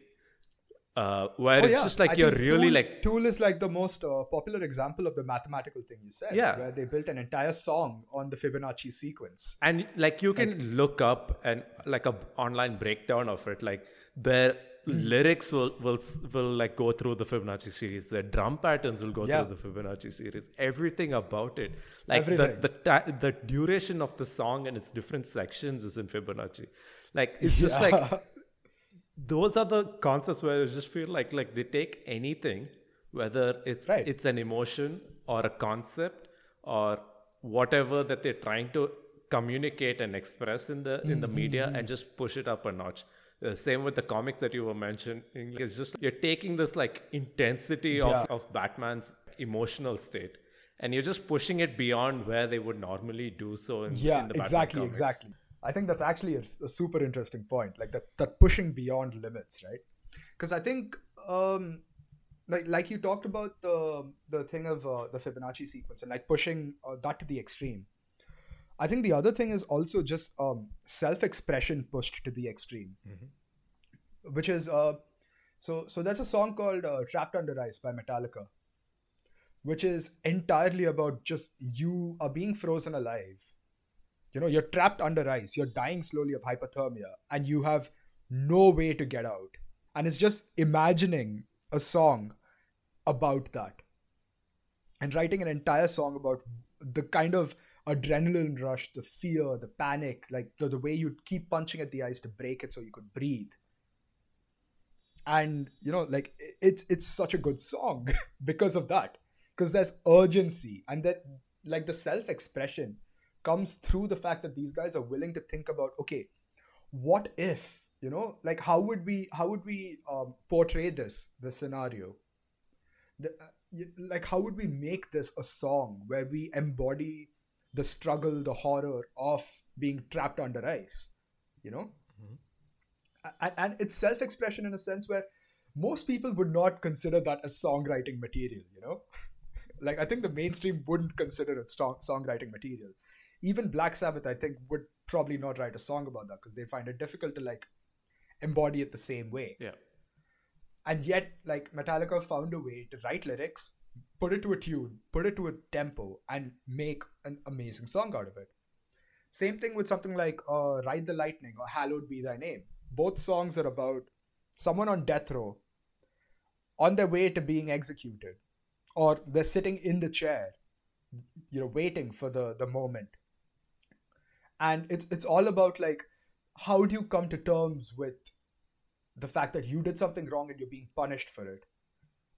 Uh, where Oh, it's yeah. just like I you're really Tool, like Tool is like the most uh, popular example of the mathematical thing you said. Yeah. Where they built an entire song on the Fibonacci sequence. and like you can look up and like a online breakdown of it like their Hmm. Lyrics will will will like go through the fibonacci series The drum patterns will go Yeah. through the fibonacci series everything about it like Everything. the the ti- the duration of the song and its different sections is in fibonacci like it's just like those are the concepts where I just feel like like they take anything, whether it's Right. it's an emotion or a concept or whatever that they're trying to communicate and express in the in the media Mm-hmm. and just push it up a notch. The same with the comics that you were mentioning. It's just you're taking this like intensity Yeah. of, of Batman's emotional state and you're just pushing it beyond where they would normally do so in, Yeah, in the Batman exactly, comics. exactly. I think that's actually a, a super interesting point, like that that pushing beyond limits, right? Because I think, um, like like you talked about the the thing of uh, the Fibonacci sequence and like pushing uh, that to the extreme. I think the other thing is also just um, self-expression pushed to the extreme, which is uh, so so. There's a song called uh, "Trapped Under Ice" by Metallica, which is entirely about just you are being frozen alive. You know you're trapped under ice. You're dying slowly of hypothermia and you have no way to get out. And it's just imagining a song about that. And writing an entire song about the kind of adrenaline rush the fear the panic like the, the way you'd keep punching at the ice to break it so you could breathe. And you know like it's it's such a good song because of that. Because there's urgency and that like the self expression comes through the fact that these guys are willing to think about okay what if you know like how would we how would we um, portray this the scenario? The, uh, like how would we make this a song where we embody the struggle the horror of being trapped under ice you know? Mm-hmm. And, and it's self-expression in a sense where most people would not consider that as songwriting material you know? Like i think the mainstream wouldn't consider it strong songwriting material. Even black sabbath i think would probably not write a song about that because they find it difficult to like embody it the same way. Yeah. and yet like metallica found a way to write lyrics put it to a tune put it to a tempo and make an amazing song out of it. Same thing with something like uh, ride the lightning or hallowed be thy name. Both songs are about someone on death row on their way to being executed or they're sitting in the chair you know waiting for the the moment. And it's it's all about like how do you come to terms with the fact that you did something wrong and you're being punished for it?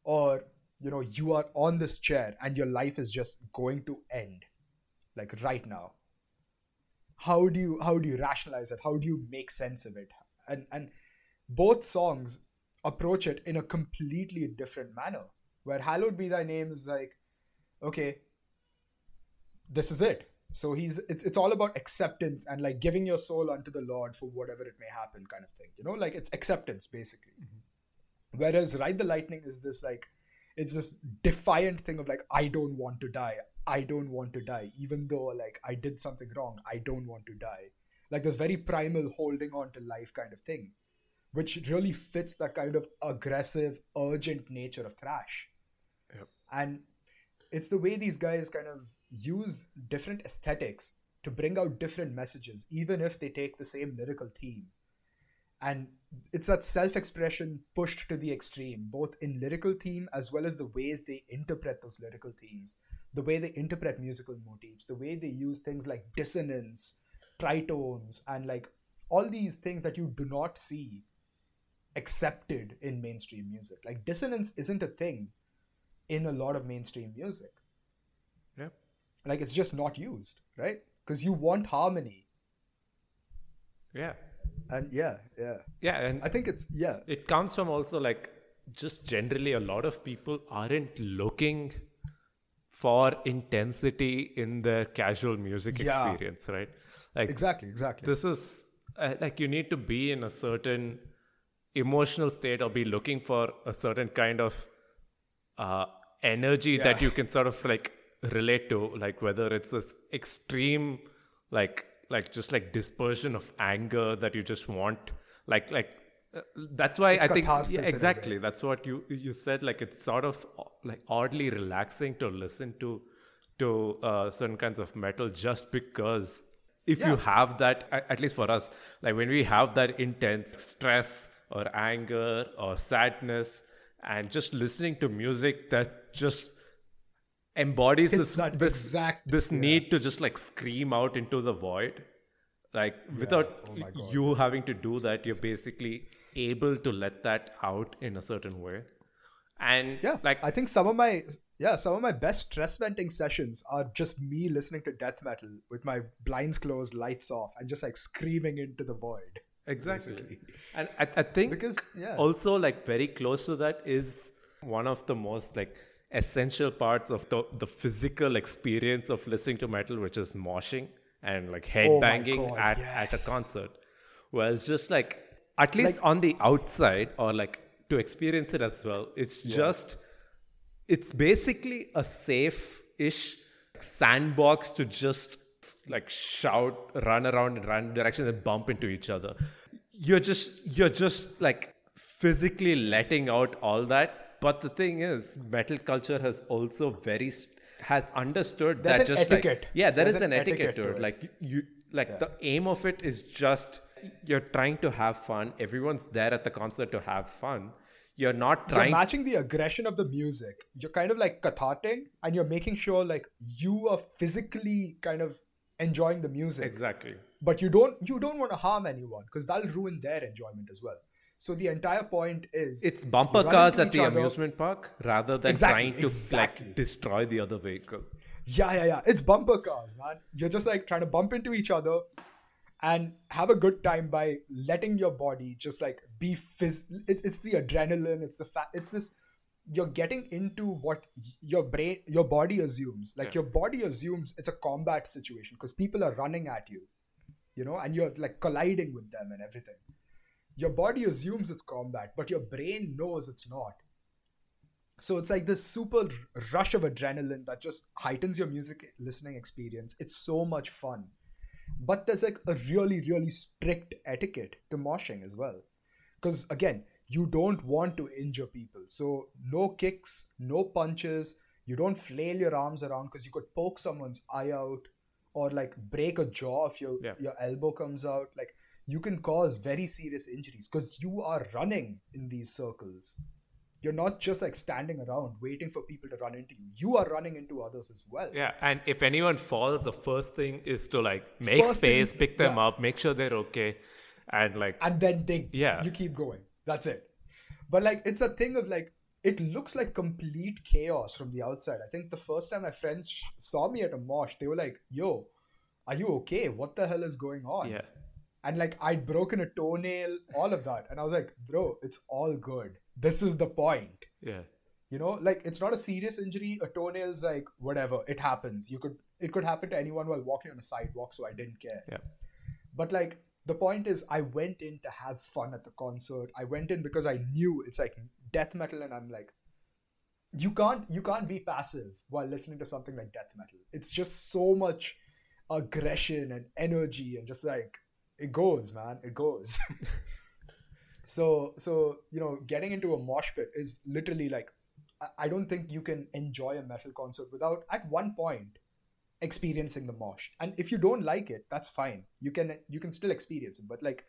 Or you know you are on this chair and your life is just going to end like right now. How do you how do you rationalize it? How do you make sense of it? And and both songs approach it in a completely different manner where hallowed be thy name is like okay this is it. So he's it's, it's all about acceptance and like giving your soul unto the lord for whatever it may happen kind of thing you know? Like it's acceptance basically. Mm-hmm. Whereas ride the lightning is this like it's this defiant thing of like i don't want to die. I don't want to die. Even though like i did something wrong i don't want to die. Like this very primal holding on to life kind of thing which really fits that kind of aggressive urgent nature of thrash. Yep. and it's the way these guys kind of use different aesthetics to bring out different messages even if they take the same lyrical theme. And it's that self-expression pushed to the extreme both in lyrical theme as well as the ways they interpret those lyrical themes. The way they interpret musical motifs the way they use things like dissonance tritones and like all these things that you do not see accepted in mainstream music. Like dissonance isn't a thing in a lot of mainstream music. Yeah. like it's just not used right? Because you want harmony. Yeah. And yeah yeah Yeah. And i think it's yeah it comes from also like just generally a lot of people aren't looking for intensity in their casual music Yeah. experience, right? Like exactly exactly this is uh, like you need to be in a certain emotional state or be looking for a certain kind of uh, energy that you can sort of like relate to like whether it's this extreme like like just like dispersion of anger that you just want. Like like uh, that's why It's i think yeah, in a way. exactly. That's what you you said like it's sort of like oddly relaxing to listen to to uh, certain kinds of metal just because if you have that at least for us like when we have that intense stress or anger or sadness and just listening to music that just embodies It's this this, exact- this yeah. need to just like scream out into the void. Like without oh you having to do that you're basically able to let that out in a certain way. And yeah like i think some of my yeah some of my best stress venting sessions are just me listening to death metal with my blinds closed lights off and just like screaming into the void exactly. and I, I think Because, yeah. also like very close to that is one of the most like essential parts of the, the physical experience of listening to metal which is moshing and like Oh my headbanging God, at, at a concert Whereas just like at least on the outside or like to experience it as well it's just it's basically a safe-ish sandbox to just like shout run around in random directions and bump into each other. You're just you're just like physically letting out all that but the thing is metal culture has also very st- has understood There's that an just etiquette. like yeah there There's is an an etiquette, etiquette to it. like you like the aim of it is just you're trying to have fun. Everyone's there at the concert to have fun. You're not you're matching the aggression of the music. You're kind of like cathartic and you're making sure like you are physically kind of enjoying the music. Exactly. But you don't you don't want to harm anyone because that'll ruin their enjoyment as well So the entire point is It's bumper cars at the other. amusement park rather than Exactly, trying to exactly. like destroy the other vehicle. Yeah, yeah, yeah. It's bumper cars, man. You're just like trying to bump into each other and have a good time by letting your body just like be phys. It, it's the adrenaline. It's the fa- It's this. You're getting into what your brain, your body assumes. Like Yeah. your body assumes it's a combat situation because people are running at you, you know, and you're like colliding with them and everything. Your body assumes it's combat, but your brain knows it's not. So it's like this super rush of adrenaline that just heightens your music listening experience. It's so much fun. But there's like a really, really strict etiquette to moshing as well. Because again, you don't want to injure people. So no kicks, no punches. You don't flail your arms around because you could poke someone's eye out or like break a jaw if your, Yeah. your elbow comes out. Like you can cause very serious injuries because you are running in these circles. You're not just like standing around waiting for people to run into you. You are running into others as well. Yeah, and if anyone falls, the first thing is to like make First thing- space, pick them yeah. up, make sure they're okay, and like and then dig. Yeah. you keep going. That's it. But like it's a thing of like it looks like complete chaos from the outside. I think the first time my friends sh- saw me at a mosh they were like yo are you okay? What the hell is going on? Yeah, and like I'd broken a toenail, all of that, and I was like, bro, it's all good. This is the point. yeah, You know, like it's not a serious injury. A toenail's like whatever, it happens. You could it could happen to anyone while walking on a sidewalk, so I didn't care. yeah, But like the point is, I went in to have fun at the concert. I went in because I knew it's like death metal, and I'm like, you can't you can't be passive while listening to something like death metal. It's just so much aggression and energy, and just like it goes, man, it goes. so so you know, getting into a mosh pit is literally like I- don't think you can enjoy a metal concert without at one point experiencing the mosh. And if you don't like it that's fine. You can you can still experience it. But like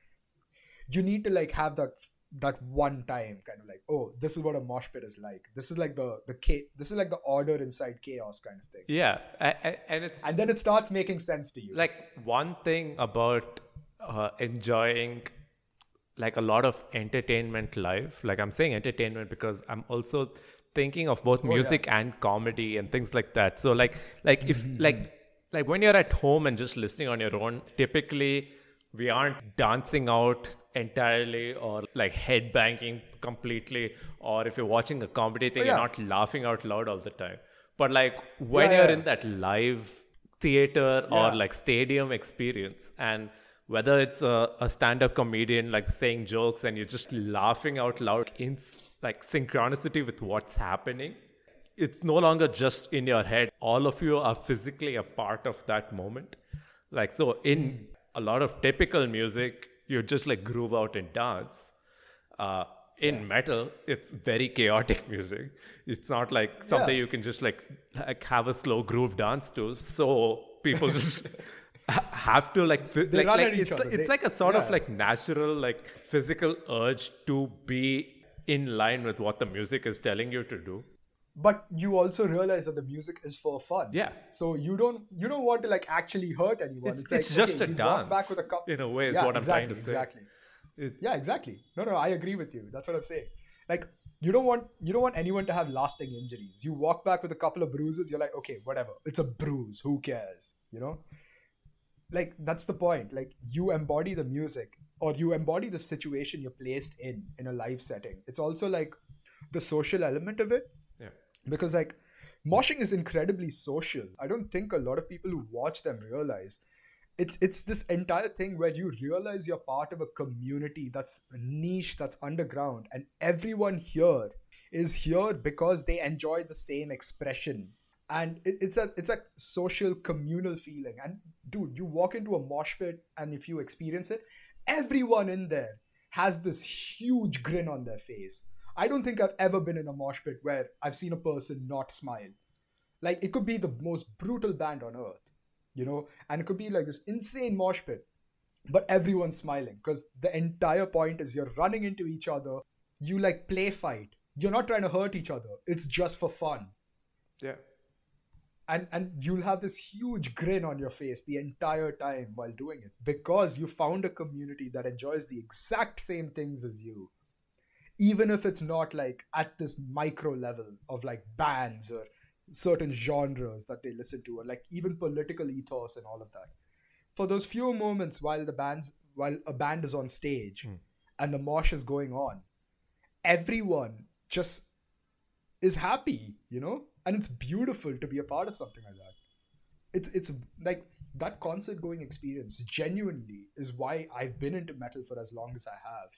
you need to like have that that one time kind of like oh this is what a mosh pit is like. This is like the the cha- this is like the order inside chaos kind of thing. Yeah, I, I, and it's and then it starts making sense to you. Like one thing about uh, enjoying like a lot of entertainment live like i'm saying entertainment because i'm also thinking of both music and comedy and things like that. So like like if like like when you're at home and just listening on your own typically we aren't dancing out entirely or like head banging completely or if you're watching a comedy thing yeah. you're not laughing out loud all the time. But like when Yeah, you're yeah. in that live theater or like stadium experience and whether it's a, a stand-up comedian like saying jokes and you're just laughing out loud in like synchronicity with what's happening it's no longer just in your head. All of you are physically a part of that moment. Like so in a lot of typical music you just like groove out and dance. Uh, in metal it's very chaotic music. It's not like something Yeah. you can just like like have a slow groove dance to. So people just have to like fi- like, like it's, other. it's They- like a sort of like natural like physical urge to be in line with what the music is telling you to do. But you also realize that the music is for fun. Yeah. so you don't you don't want to like actually hurt anyone. It's, like, it's just okay, a dance walk back with a cup. in a way is Yeah, what i'm trying to exactly, say. exactly. It- yeah exactly. No no i agree with you. That's what i'm saying. Like you don't want you don't want anyone to have lasting injuries. You walk back with a couple of bruises you're like okay whatever. It's a bruise. Who cares? You know like that's the point. Like you embody the music or you embody the situation you're placed in in a live setting. It's also like the social element of it. Yeah. Because like moshing is incredibly social. I don't think a lot of people who watch them realize. It's it's this entire thing where you realize you're part of a community that's niche that's underground and everyone here is here because they enjoy the same expression and it, it's a it's a social communal feeling. And dude you walk into a mosh pit and if you experience it everyone in there has this huge grin on their face. I don't think i've ever been in a mosh pit where i've seen a person not smile. Like it could be the most brutal band on earth you know? And it could be like this insane mosh pit but everyone's smiling because the entire point is you're running into each other. You like play fight. You're not trying to hurt each other. It's just for fun. Yeah and and you'll have this huge grin on your face the entire time while doing it because you found a community that enjoys the exact same things as you even if it's not like at this micro level of like bands or certain genres that they listen to, or like even political ethos and all of that. For those few moments while the bands while a band is on stage hmm. and the mosh is going on, everyone just is happy, you know? And it's beautiful to be a part of something like that. It's it's like that concert going experience genuinely is why I've been into metal for as long as I have.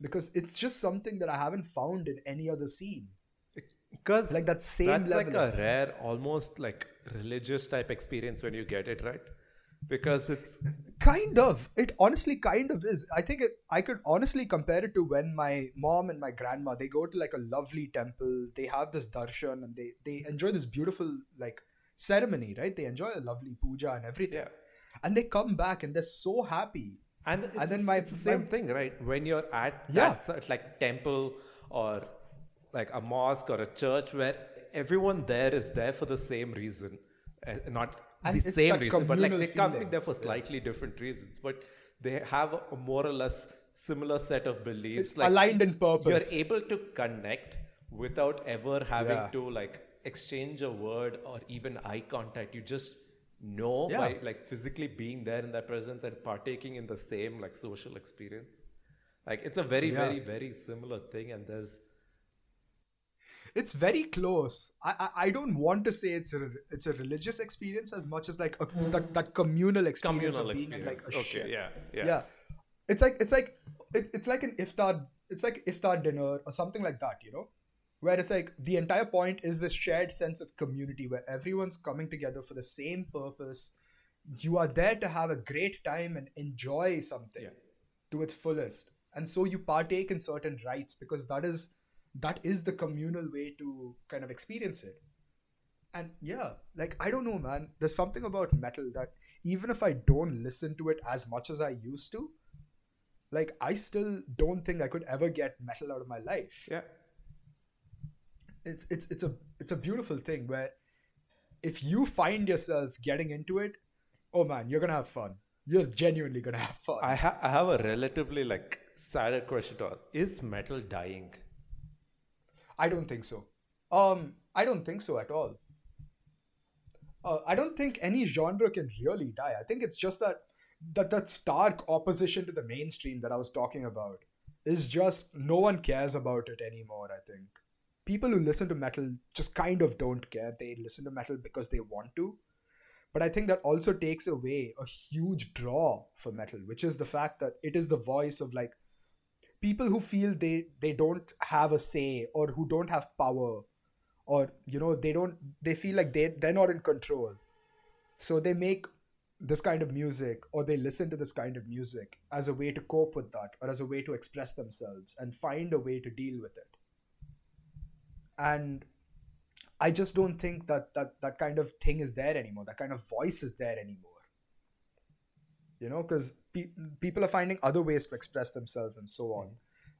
Because it's just something that I haven't found in any other scene. Because Like that same level. that's like a rare, almost like religious type experience when you get it right. Because it's kind of it honestly kind of is i think it, i could honestly compare it to when my mom and my grandma they go to like a lovely temple they have this darshan and they they enjoy this beautiful like ceremony right they enjoy a lovely puja and everything Yeah. and they come back and they're so happy and, it's, then my- it's the same my- thing, right? When you're at Yeah. that like temple or like a mosque or a church where everyone there is there for the same reason, uh, not And the it's same reason, but like they come coming there for slightly different reasons, but they have a more or less similar set of beliefs. It's aligned in purpose. You're able to connect without ever having Yeah. to like exchange a word or even eye contact. You just know Yeah. by like physically being there in that presence and partaking in the same like social experience. Like it's a very, Yeah. very, very similar thing, and there's it's very close. I, I i don't want to say it's a it's a religious experience as much as like a, mm-hmm. that, that communal experience communal of being experience. in like a okay, ship. yeah, yeah, yeah. It's like it's like it, it's like an iftar it's like iftar dinner or something like that you know? Where it's like the entire point is this shared sense of community where everyone's coming together for the same purpose. You are there to have a great time and enjoy something Yeah. to its fullest. And so you partake in certain rites because that is that is the communal way to kind of experience it. And yeah like i don't know man. There's something about metal that even if i don't listen to it as much as i used to like i still don't think i could ever get metal out of my life. Yeah. it's it's it's a it's a beautiful thing where if you find yourself getting into it oh man you're gonna have fun. You're genuinely gonna have fun. I, ha- I have a relatively like sadder question to ask: Is metal dying? I don't think so. Um, I don't think so at all. Uh, I don't think any genre can really die. I think it's just that that that stark opposition to the mainstream that I was talking about is just no one cares about it anymore. I think people who listen to metal just kind of don't care. They listen to metal because they want to. But I think that also takes away a huge draw for metal, which is the fact that it is the voice of like people who feel they they don't have a say or who don't have power or you know they don't they feel like they they're not in control. So they make this kind of music or they listen to this kind of music as a way to cope with that or as a way to express themselves and find a way to deal with it. And i just don't think that that that kind of thing is there anymore. That kind of voice is there anymore you know because pe- people are finding other ways to express themselves and so on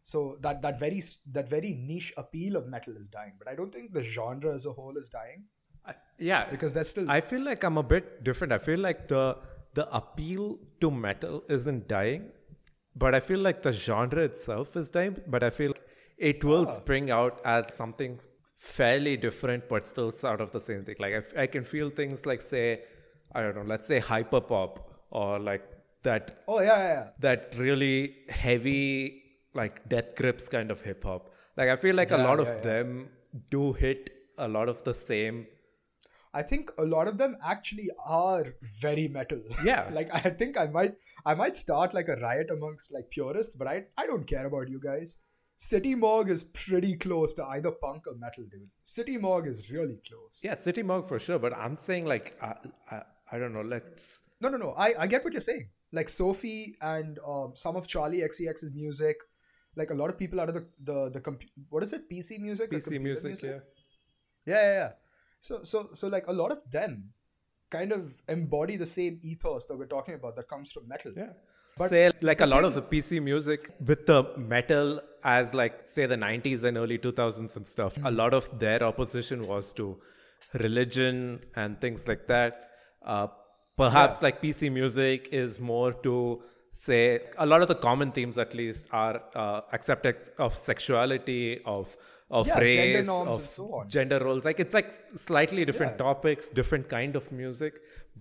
so that that very that very niche appeal of metal is dying but i don't think the genre as a whole is dying I, yeah, because that's still I feel like I'm a bit different. I feel like the the appeal to metal isn't dying, but I feel like the genre itself is dying. But I feel it will ah. spring out as something fairly different, but still sort of the same thing. Like I, I can feel things like say, I don't know, let's say hyper pop or like that oh yeah yeah, yeah. that really heavy like death grips kind of hip hop. Like I feel like a lot yeah, of yeah. them do hit a lot of the same I think a lot of them actually are very metal. Yeah. like I think I might I might start like a riot amongst like purists, but I I don't care about you guys. City Morgue is pretty close to either punk or metal, dude. City Morgue is really close. Yeah, City Morgue for sure. But I'm saying like I, I, I don't know. Let's No, no, no. I, I get what you're saying. Like Sophie and um, some of Charli XCX's music, like a lot of people out of the the the compu- what is it PC music? PC computer music. Yeah. Yeah, yeah, yeah. So, so, so, like a lot of them kind of embody the same ethos that we're talking about that comes from metal. Yeah. But say like a lot of the PC music with the metal as like say the 90s and early 2000s and stuff. A lot of their opposition was to religion and things like that. Uh, perhaps like PC music is more to say a lot of the common themes at least are uh, acceptance of sexuality of of Yeah, race gender norms of and so on. gender roles like it's like slightly different Yeah. topics different kind of music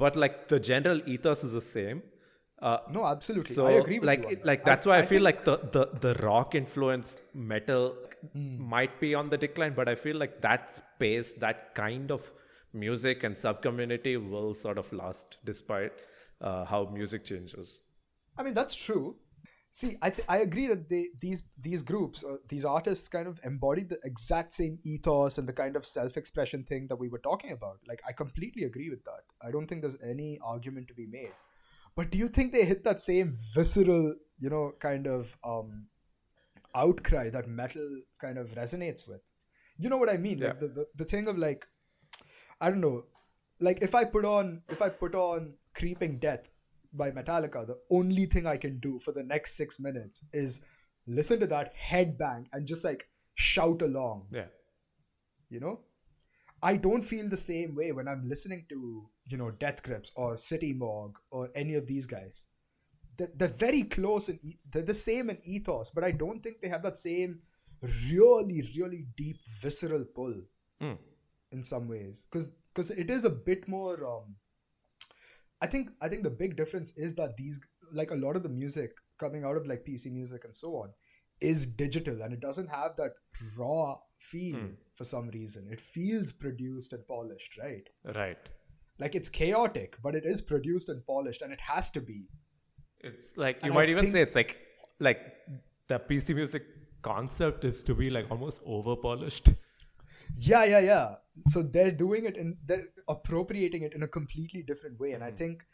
but like the general ethos is the same uh, No, absolutely. so I agree with like you. on it- that. like that's why I, feel think- like the, the the rock influenced metal Hmm. might be on the decline, but I feel like that space, that kind of music and sub community will sort of last despite uh, how music changes. I mean, that's true. See, I, th- I agree that they these these groups, uh, these artists, kind of embody the exact same ethos and the kind of self-expression thing that we were talking about. Like, I completely agree with that. I don't think there's any argument to be made. But do you think they hit that same visceral, you know, kind of um, outcry that metal kind of resonates with? You know what I mean? Like Yeah. the, the the thing of like, I don't know, like if I put on if I put on Creeping Death by Metallica, the only thing I can do for the next six minutes is listen to that headbang and just like shout along. Yeah. You know, I don't feel the same way when I'm listening to you know Death Grips or City Morgue or any of these guys. They're, they're very close and e- they're the same in ethos, but I don't think they have that same really really deep visceral pull Mm. In some ways because because it is a bit more um i think i think the big difference is that these like a lot of the music coming out of like pc music and so on is digital and it doesn't have that raw feel Hmm. for some reason it feels produced and polished right Right. like it's chaotic but it is produced and polished and it has to be It's like you And I might even think- say it's like like the PC music concept is to be like almost over polished. Yeah yeah yeah. So they're doing it and they're appropriating it in a completely different way. And i hmm. think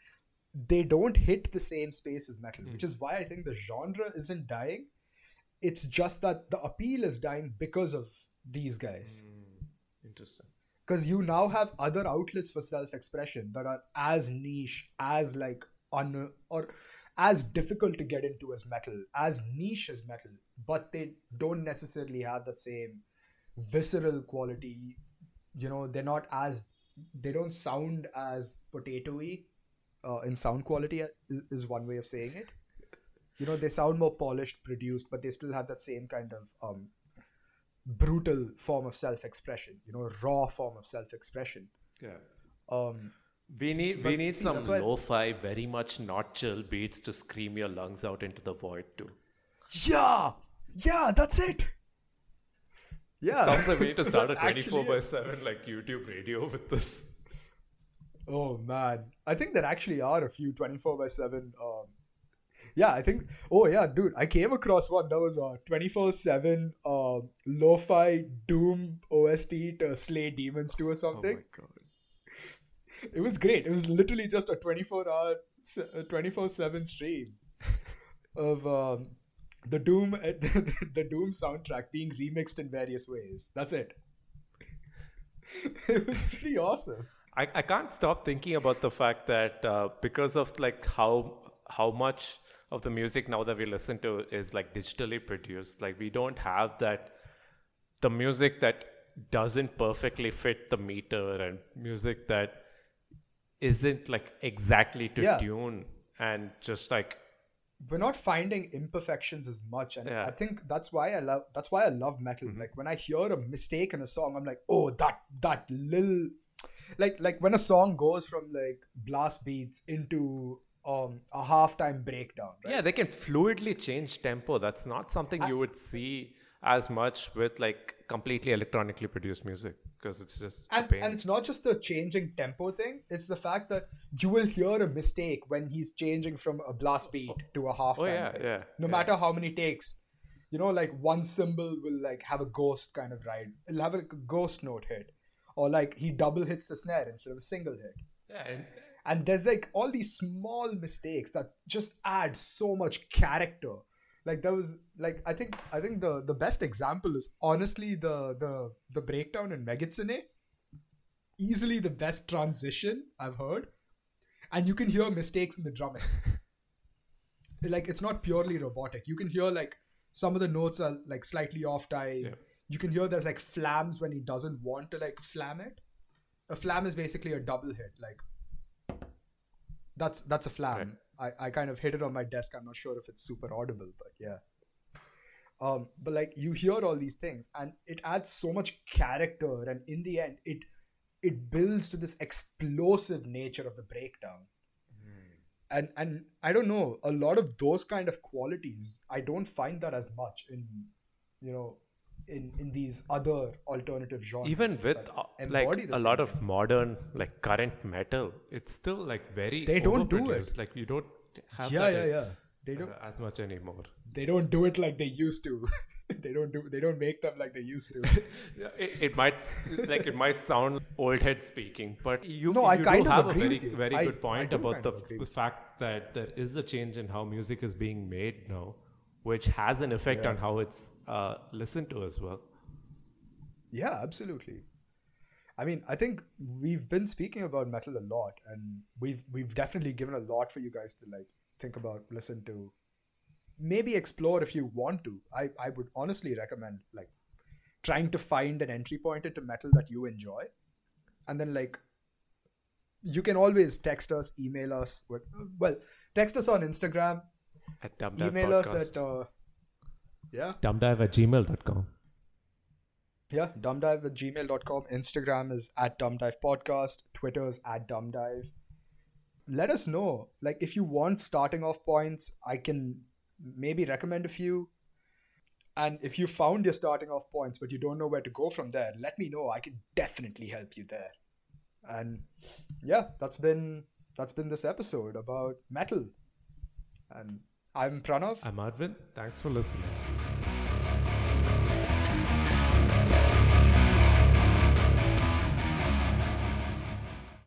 they don't hit the same space as metal which hmm. is why i think the genre isn't dying. It's just that the appeal is dying because of these guys. Hmm. Interesting. because you now have other outlets for self-expression that are as niche as like un or as difficult to get into as metal as niche as metal but they don't necessarily have that same visceral quality. You know they're not as they don't sound as potatoy uh, in sound quality uh, is, is one way of saying it. You know they sound more polished produced but they still have that same kind of um brutal form of self-expression you know raw form of self-expression. Yeah. um We need we need see, some lo-fi, very much not chill beats to scream your lungs out into the void too. yeah! Yeah that's it yeah Sounds like we need to start a That's actually 24 by it. 7 like YouTube radio with this. oh man i think there actually are a few 24 by 7 um yeah i think oh yeah dude i came across one that was a 24 7 um lo-fi doom ost to slay demons 2 or something. Oh my god. it was great. It was literally just a 24 hour, 24 7 stream of um, the Doom the Doom soundtrack being remixed in various ways. That's it. it was pretty awesome. I, I can't stop thinking about the fact that uh, because of like how how much of the music now that we listen to is like digitally produced like we don't have that the music that doesn't perfectly fit the meter and music that isn't like exactly to Yeah. tune and just like We're not finding imperfections as much, and Yeah. I think that's why I love that's why I love metal. Like when I hear a mistake in a song, I'm like, oh, that that little, like like when a song goes from like blast beats into um a halftime breakdown. Right? yeah they can fluidly change tempo that's not something you would see as much with like completely electronically produced music because it's just and, and it's not just the changing tempo thing it's the fact that you will hear a mistake when he's changing from a blast beat to a half oh yeah thing. yeah no yeah. matter how many takes you know like one cymbal will like have a ghost kind of ride it'll have a ghost note hit or like he double hits the snare instead of a single hit yeah and and there's like all these small mistakes that just add so much character like there was like i think i think the the best example is honestly the the the breakdown in megitsune easily the best transition i've heard. And you can hear mistakes in the drumming. Like it's not purely robotic. You can hear like some of the notes are like slightly off time Yeah. you can hear there's like flams when he doesn't want to like flam it. A flam is basically a double hit like that's that's a flam. Right. I, I kind of hit it on my desk. I'm not sure if it's super audible, but yeah. Um, but like you hear all these things, and it adds so much character, and in the end, it it builds to this explosive nature of the breakdown. And and I don't know, a lot of those kind of qualities, I don't find that as much in, you know, in in these other alternative genres. Even with uh, like a lot of modern like current metal, it's still like very They don't do it. Like you don't have yeah, yeah, yeah. They don't. uh, as much anymore. they don't do it like they used to. they don't do. They don't make them like they used to. Yeah, it, it might like it might sound old head speaking, but you, No, I kind do of have a very very I- good point about the, the fact that there is a change in how music is being made now, which has an effect Yeah. on how it's uh, listened to as well. yeah, absolutely. I mean, I think we've been speaking about metal a lot, and we've we've definitely given a lot for you guys to like think about, listen to, maybe explore if you want to. I I would honestly recommend like trying to find an entry point into metal that you enjoy, and then like you can always text us, email us. Well, text us on Instagram, At Dumb Dive email us at uh, yeah dumbdive at gmail.com. Yeah, dumbdive at gmail.com. Instagram is at dumbdive podcast. Twitter's at dumbdive. Let us know. Like, if you want starting off points, I can maybe recommend a few. And if you found your starting off points, but you don't know where to go from there, let me know. I can definitely help you there. And yeah, that's been that's been this episode about metal. And I'm Pranav. I'm Arvind. Thanks for listening.